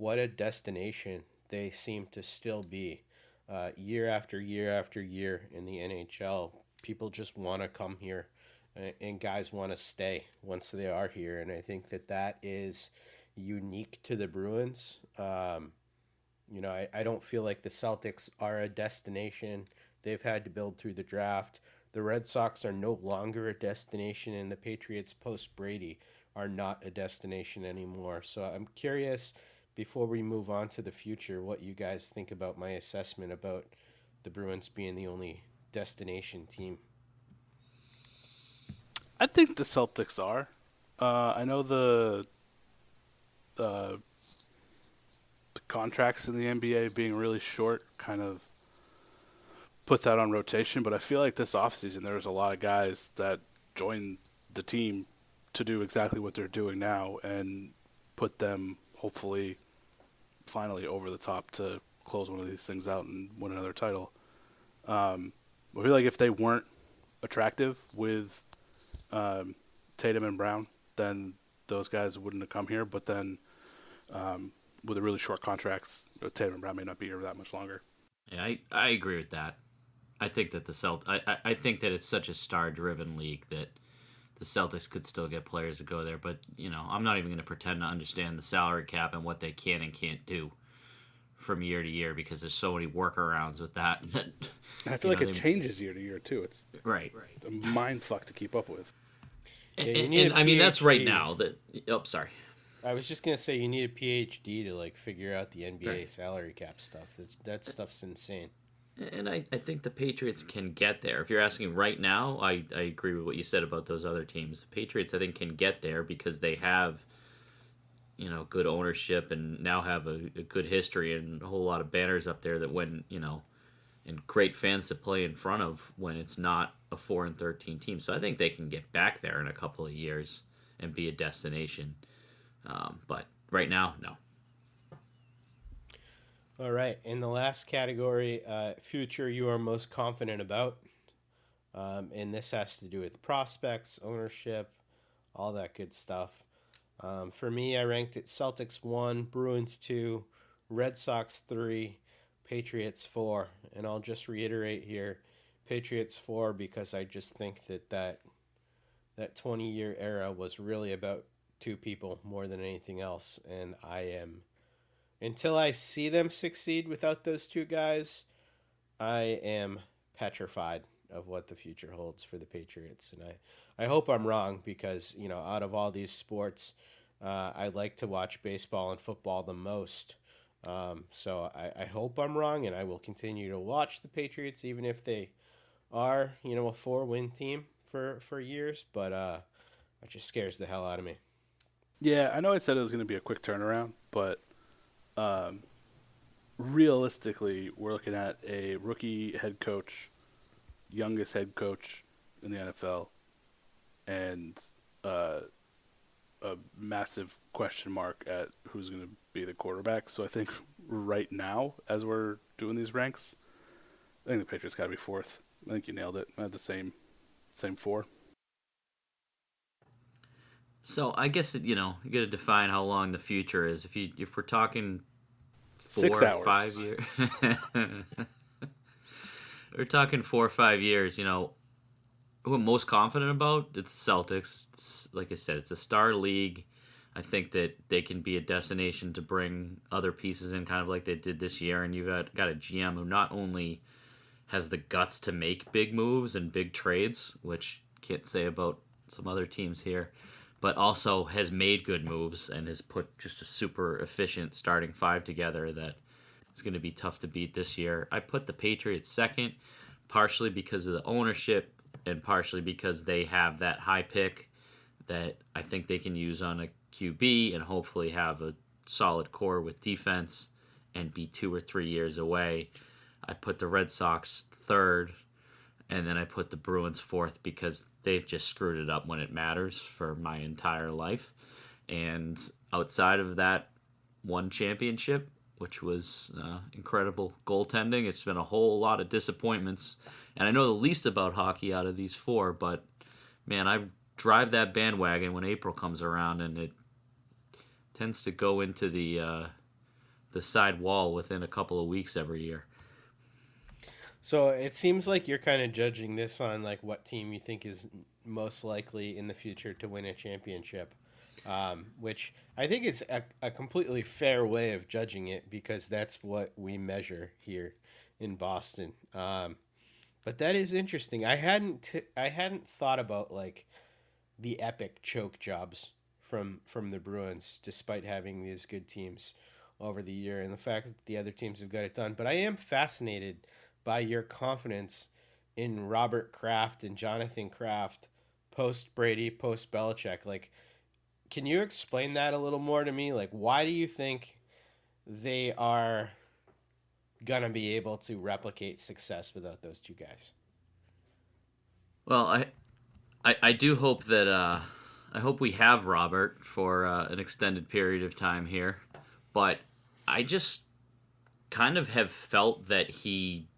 what a destination they seem to still be. Uh, year after year after year in the NHL, people just want to come here, and, and guys want to stay once they are here. And I think that that is unique to the Bruins. Um, you know, I, I don't feel like the Celtics are a destination. They've had to build through the draft. The Red Sox are no longer a destination, and the Patriots post Brady are not a destination anymore. So I'm curious, before we move on to the future, what you guys think about my assessment about the Bruins being the only destination team. I think the Celtics are. Uh, I know the, uh, the contracts in the NBA being really short kind of put that on rotation, but I feel like this offseason there was a lot of guys that joined the team to do exactly what they're doing now and put them hopefully finally over the top to close one of these things out and win another title. Um, I feel like if they weren't attractive with um, Tatum and Brown, then those guys wouldn't have come here. But then um, with the really short contracts, uh, Tatum and Brown may not be here that much longer. Yeah, I, I agree with that. I think that the Celt I, I, I think that it's such a star driven league that the Celtics could still get players to go there, but you know, I'm not even gonna pretend to understand the salary cap and what they can and can't do from year to year because there's so many workarounds with that. that I feel like know, it they- changes year to year too. It's Right. right, a mind fuck to keep up with. And, Yeah, and- and, a I mean that's right now that oh sorry. I was just gonna say you need a PhD to like figure out the NBA Right. salary cap stuff. That's that stuff's insane. And I, I think the Patriots can get there. If you're asking right now, I, I agree with what you said about those other teams. The Patriots, I think, can get there because they have, you know, good ownership and now have a, a good history and a whole lot of banners up there that when, you know, and great fans to play in front of when it's not a 4 and 13 team. So I think they can get back there in a couple of years and be a destination. Um, but right now, no. All right. In the last category, uh, future you are most confident about. Um, and this has to do with prospects, ownership, all that good stuff. Um, for me, I ranked it Celtics 1, Bruins 2, Red Sox 3, Patriots four, and I'll just reiterate here, Patriots four because I just think that that that twenty year era was really about two people more than anything else, and I am until I see them succeed without those two guys, I am petrified of what the future holds for the Patriots, and I I hope I'm wrong because you know out of all these sports, uh, I like to watch baseball and football the most. Um, so I, I hope I'm wrong, and I will continue to watch the Patriots even if they are you know a four win team for for years. But uh, it just scares the hell out of me. Yeah, I know I said it was going to be a quick turnaround, but um, realistically, we're looking at a rookie head coach, youngest head coach in the NFL, and uh, a massive question mark at who's going to be the quarterback. So I think right now, as we're doing these ranks, I think the Patriots got to be fourth. I think you nailed it. I had the same, same four. So I guess you know you got to define how long the future is. If you if we're talking four Six or hours. five years, we're talking four or five years. You know, who I'm most confident about it's Celtics. It's, like I said, it's a star league. I think that they can be a destination to bring other pieces in, kind of like they did this year. And you've got got a GM who not only has the guts to make big moves and big trades, which can't say about some other teams here, but also has made good moves and has put just a super efficient starting five together that is going to be tough to beat this year. I put the Patriots second, partially because of the ownership and partially because they have that high pick that I think they can use on a QB and hopefully have a solid core with defense and be two or three years away. I put the Red Sox third, and then I put the Bruins fourth because they've just screwed it up when it matters for my entire life. And outside of that one championship, which was uh, incredible goaltending, it's been a whole lot of disappointments. And I know the least about hockey out of these four, but man, I drive that bandwagon when April comes around, and it tends to go into the uh, the side wall within a couple of weeks every year. So it seems like you're kind of judging this on like what team you think is most likely in the future to win a championship, um, which I think is a, a completely fair way of judging it because that's what we measure here in Boston. Um, but that is interesting. I hadn't t- I hadn't thought about like the epic choke jobs from from the Bruins, despite having these good teams over the year, and the fact that the other teams have got it done. But I am fascinated by your confidence in Robert Kraft and Jonathan Kraft post Brady, post Belichick. Like, can you explain that a little more to me? Like, why do you think they are gonna be able to replicate success without those two guys? Well, I, I, I do hope that uh, I hope we have Robert for uh, an extended period of time here, but I just kind of have felt that he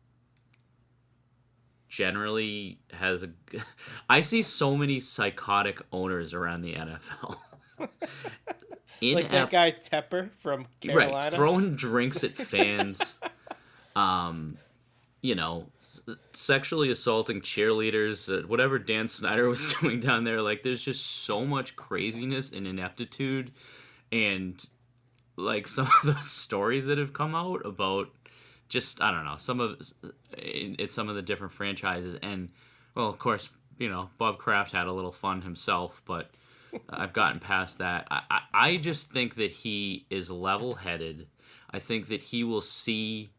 generally has a. I see so many psychotic owners around the NFL. Like that guy Tepper from Carolina. Right, throwing drinks at fans. um, you know, s- sexually assaulting cheerleaders, uh, whatever Dan Snyder was doing down there. Like, there's just so much craziness and ineptitude, and like some of the stories that have come out about just I don't know some of in some of the different franchises, and well, of course, you know, Bob Kraft had a little fun himself, but. I've gotten past that. I, I, I just think that he is level headed. I think that he will see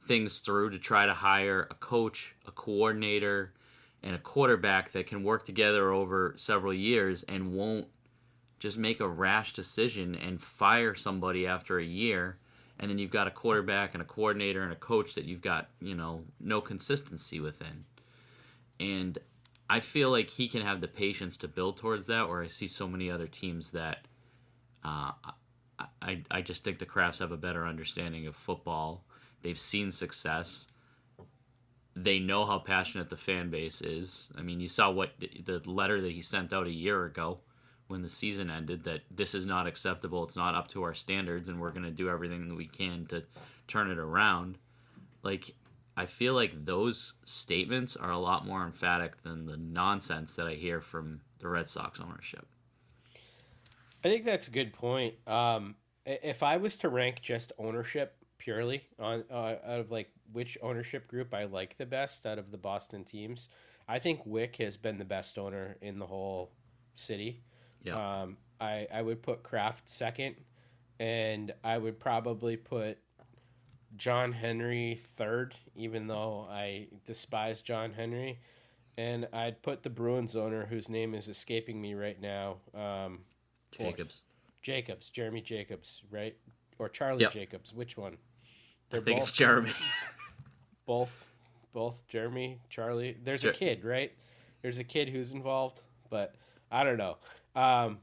things through to try to hire a coach, a coordinator, and a quarterback that can work together over several years and won't just make a rash decision and fire somebody after a year. And then you've got a quarterback and a coordinator and a coach that you've got, you know, no consistency within. And I feel like he can have the patience to build towards that, where I see so many other teams that uh, I, I just think the Krafts have a better understanding of football. They've seen success. They know how passionate the fan base is. I mean, you saw what the letter that he sent out a year ago when the season ended that this is not acceptable. It's not up to our standards, and we're going to do everything that we can to turn it around. like I feel like those statements are a lot more emphatic than the nonsense that I hear from the Red Sox ownership. I think that's a good point. Um, if I was to rank just ownership purely on uh, out of like which ownership group I like the best out of the Boston teams, I think Wyc has been the best owner in the whole city. Yeah. Um, I I would put Kraft second, and I would probably put John Henry third, even though I despise John Henry. And I'd put the Bruins owner, whose name is escaping me right now, um. Jacobs. Jacobs, Jeremy Jacobs, right? Or Charlie Yep. Jacobs, which one? I They're think both, it's Jeremy. both, both Jeremy, Charlie. There's a kid, right? There's a kid who's involved, but I don't know. Um,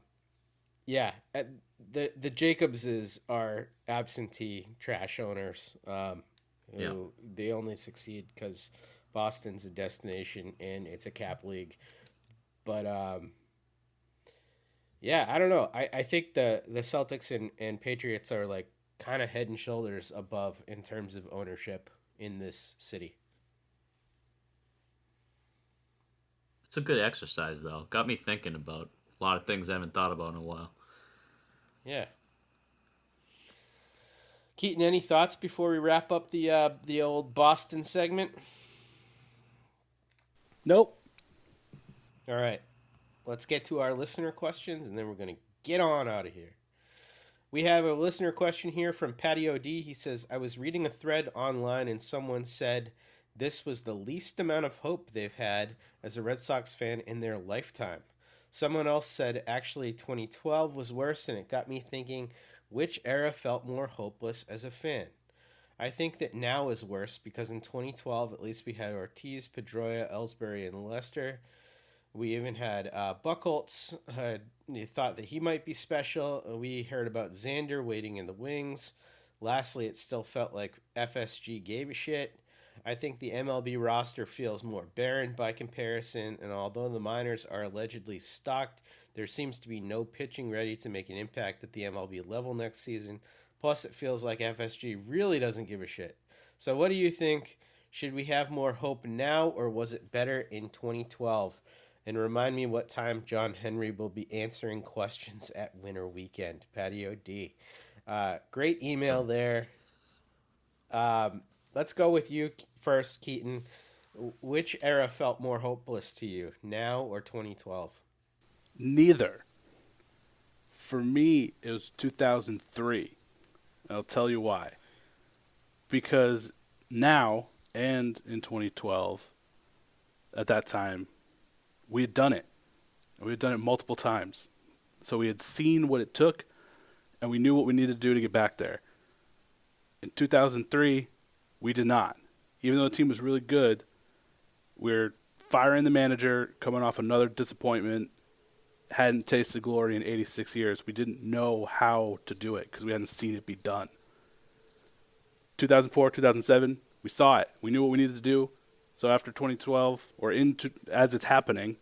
yeah, uh, the the Jacobses are absentee trash owners. Um, who Yeah. they only succeed because Boston's a destination and it's a cap league. But um, yeah, I don't know. I, I think the the Celtics and, and Patriots are like kind of head and shoulders above in terms of ownership in this city. It's a good exercise though. Got me thinking about a lot of things I haven't thought about in a while. Yeah. Keaton, any thoughts before we wrap up the uh, the old Boston segment? Nope. All right. Let's get to our listener questions and then we're going to get on out of here. We have a listener question here from Patio D. He says, I was reading a thread online and someone said this was the least amount of hope they've had as a Red Sox fan in their lifetime. Someone else said actually 2012 was worse, and it got me thinking which era felt more hopeless as a fan. I think that now is worse because in 2012, at least we had Ortiz, Pedroia, Ellsbury, and Lester. We even had uh, Buchholz. Uh, thought that he might be special. We heard about Xander waiting in the wings. Lastly, it still felt like FSG gave a shit. I think the MLB roster feels more barren by comparison, and although the minors are allegedly stocked, there seems to be no pitching ready to make an impact at the MLB level next season. Plus, it feels like FSG really doesn't give a shit. So, what do you think? Should we have more hope now, or was it better in 2012? And remind me what time John Henry will be answering questions at Winter Weekend. Patio D. Uh, great email there. Um, let's go with you first, Keaton. Which era felt more hopeless to you, now or 2012? Neither. For me, it was 2003. I'll tell you why. Because now and in 2012, at that time, we had done it. We had done it multiple times. So we had seen what it took, and we knew what we needed to do to get back there. In 2003, we did not. Even though the team was really good, we're firing the manager, coming off another disappointment, hadn't tasted glory in 86 years. We didn't know how to do it because we hadn't seen it be done. 2004, 2007, we saw it. We knew what we needed to do. So after 2012, or into as it's happening,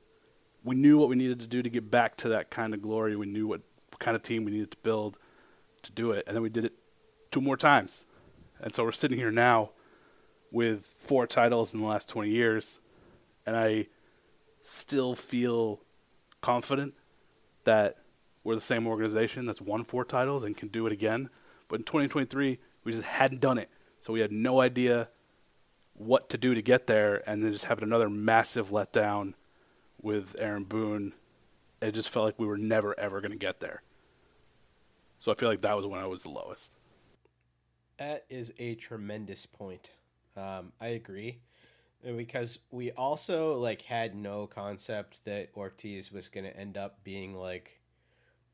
we knew what we needed to do to get back to that kind of glory. We knew what kind of team we needed to build to do it, and then we did it two more times. And so we're sitting here now with four titles in the last 20 years, and I still feel confident that we're the same organization that's won four titles and can do it again. But in 2023, we just hadn't done it. So we had no idea what to do to get there, and then just having another massive letdown with Aaron Boone. It just felt like we were never, ever going to get there. So I feel like that was when I was the lowest. That is a tremendous point. Um, I agree because we also like had no concept that Ortiz was going to end up being like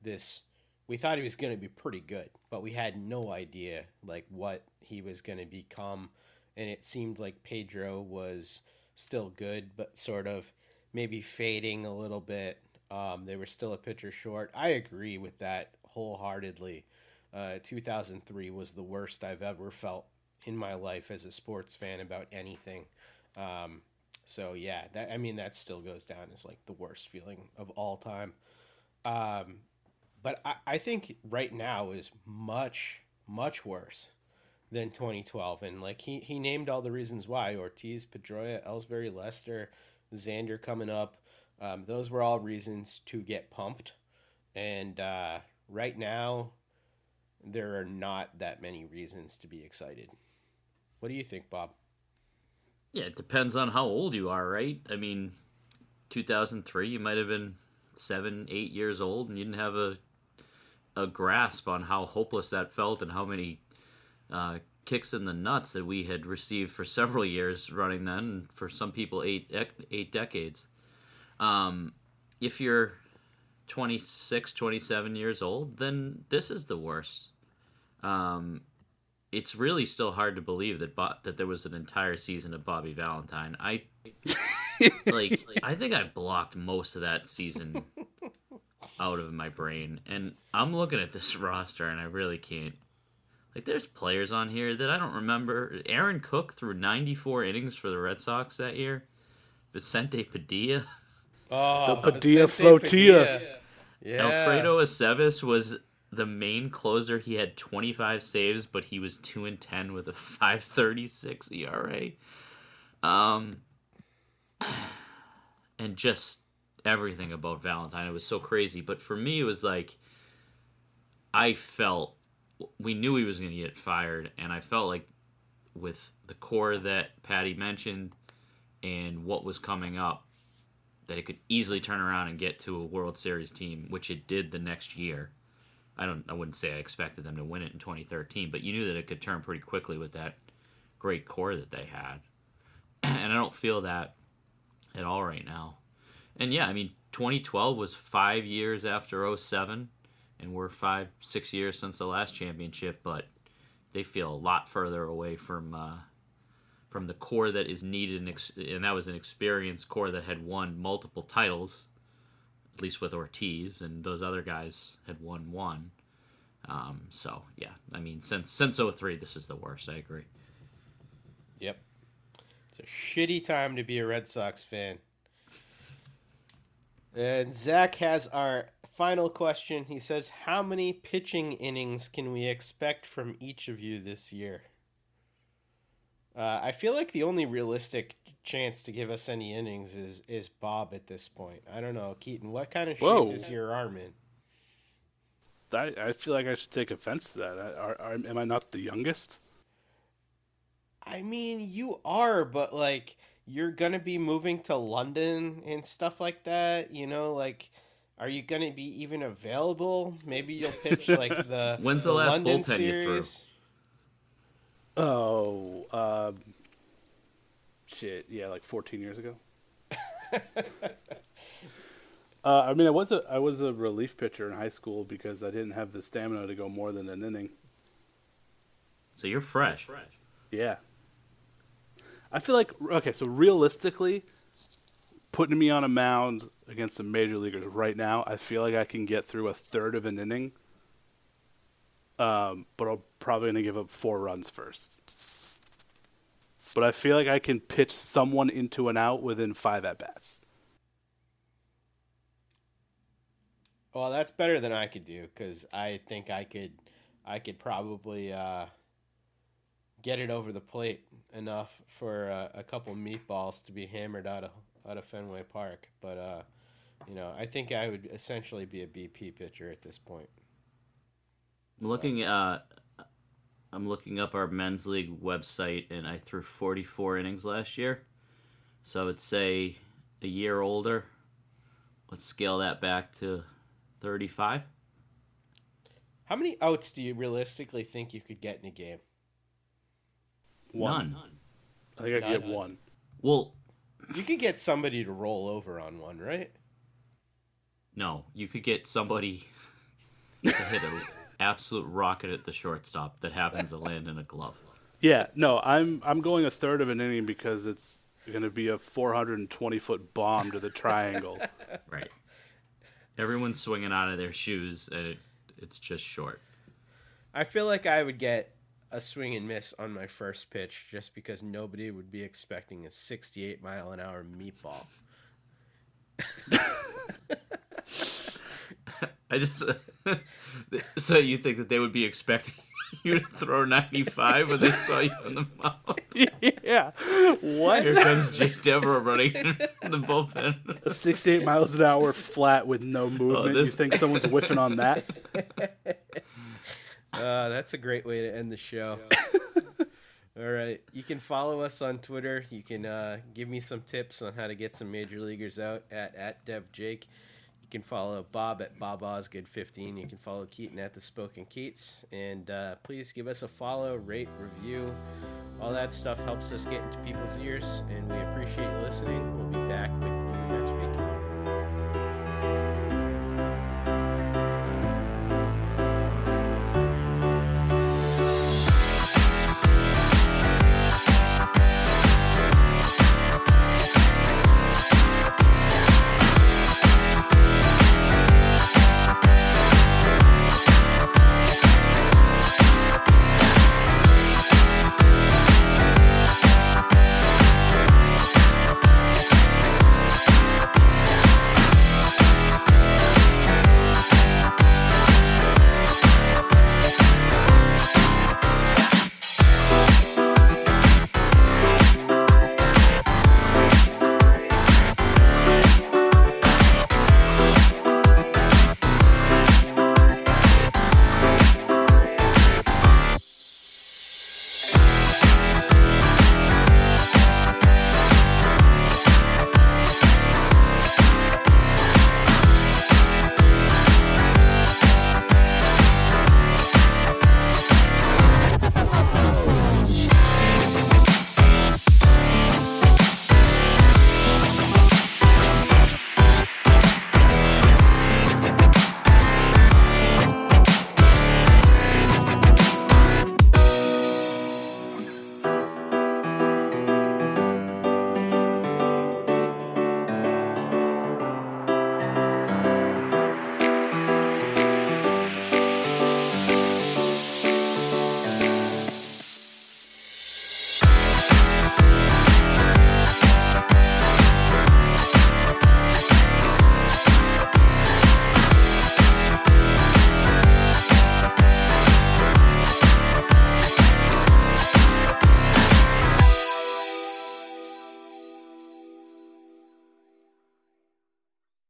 this. We thought he was going to be pretty good, but we had no idea like what he was going to become, and it seemed like Pedro was still good, but sort of maybe fading a little bit. Um, they were still a pitcher short. I agree with that wholeheartedly. Uh, 2003 was the worst I've ever felt in my life as a sports fan about anything. Um, so yeah, that I mean that still goes down as like the worst feeling of all time. Um, but I, I think right now is much much worse than 2012. And like he, he named all the reasons why Ortiz, Pedroia, Ellsbury, Lester, Xander coming up. Um, those were all reasons to get pumped. And uh, right now, there are not that many reasons to be excited. What do you think, Bob? Yeah, it depends on how old you are, right? I mean, 2003, you might have been seven, eight years old, and you didn't have a a grasp on how hopeless that felt and how many uh, kicks in the nuts that we had received for several years running then, for some people eight eight decades. Um, if you're 26, 27 years old, then this is the worst. Um, it's really still hard to believe that Bo- that there was an entire season of Bobby Valentine. I like I think I blocked most of that season out of my brain, and I'm looking at this roster and I really can't. Like, there's players on here that I don't remember. Aaron Cook threw 94 innings for the Red Sox that year. Vicente Padilla. Oh, The Padilla Flotilla. Yeah. Alfredo Aceves was the main closer. He had 25 saves, but he was 2 and 10 with a 536 ERA. Um and just everything about Valentine. It was so crazy, but for me it was like I felt we knew he was going to get fired and I felt like with the core that Patty mentioned and what was coming up that it could easily turn around and get to a World Series team, which it did the next year. I don't I wouldn't say I expected them to win it in 2013, but you knew that it could turn pretty quickly with that great core that they had. And I don't feel that at all right now. And yeah, I mean 2012 was 5 years after 07 and we're 5 6 years since the last championship, but they feel a lot further away from uh, from the core that is needed, and, and that was an experienced core that had won multiple titles, least with Ortiz, and those other guys had won one. Um, so yeah, I mean, since since 03, this is the worst. I agree. Yep. It's a shitty time to be a Red Sox fan. And Zach has our final question. He says, How many pitching innings can we expect from each of you this year? Uh, I feel like the only realistic chance to give us any innings is, is Bob at this point. I don't know. Keaton, what kind of shape Whoa. is your arm in? I, I feel like I should take offense to that. I, are, are, am I not the youngest? I mean, you are, but like you're gonna be moving to London and stuff like that. You know, like, are you gonna be even available? Maybe you'll pitch like the When's the last London bullpen you threw? series. Oh, um, shit. Yeah, like 14 years ago. uh, I mean, I was a I was a relief pitcher in high school because I didn't have the stamina to go more than an inning. So you're fresh. Yeah. I feel like okay, so realistically, putting me on a mound against the major leaguers right now, I feel like I can get through a third of an inning. Um, but I'm probably gonna give up four runs first. But I feel like I can pitch someone into an out within five at bats. Well, that's better than I could do because I think I could, I could probably uh, get it over the plate enough for uh, a couple meatballs to be hammered out of out of Fenway Park. But uh, you know, I think I would essentially be a BP pitcher at this point. I'm looking uh I'm looking up our men's league website and I threw 44 innings last year. So I would say a year older. Let's scale that back to 35. How many outs do you realistically think you could get in a game? One. None. I think I can get one. Well, You could get somebody to roll over on one, right? no, you could get somebody to hit an absolute rocket at the shortstop that happens to land in a glove. Yeah, no, I'm I'm going a third of an inning because it's going to be a 420 foot bomb to the triangle. Right. Everyone's swinging out of their shoes and it, it's just short. I feel like I would get a swing and miss on my first pitch just because nobody would be expecting a 68 mile an hour meatball. I just so you think that they would be expecting you to throw 95 when they saw you in the mound. yeah. What? Here comes Jake Devereaux running in the bullpen. 68 miles an hour flat with no movement. You this- think someone's whiffing on that? Uh, that's a great way to end the show. All right. You can follow us on Twitter. You can uh, give me some tips on how to get some major leaguers out at, at DevJake. You can follow Bob at Bob Osgood 15. You can follow Keaton at the Spoken Keats. And uh, please give us a follow, rate, review. All that stuff helps us get into people's ears. And we appreciate you listening. We'll be back with you next week.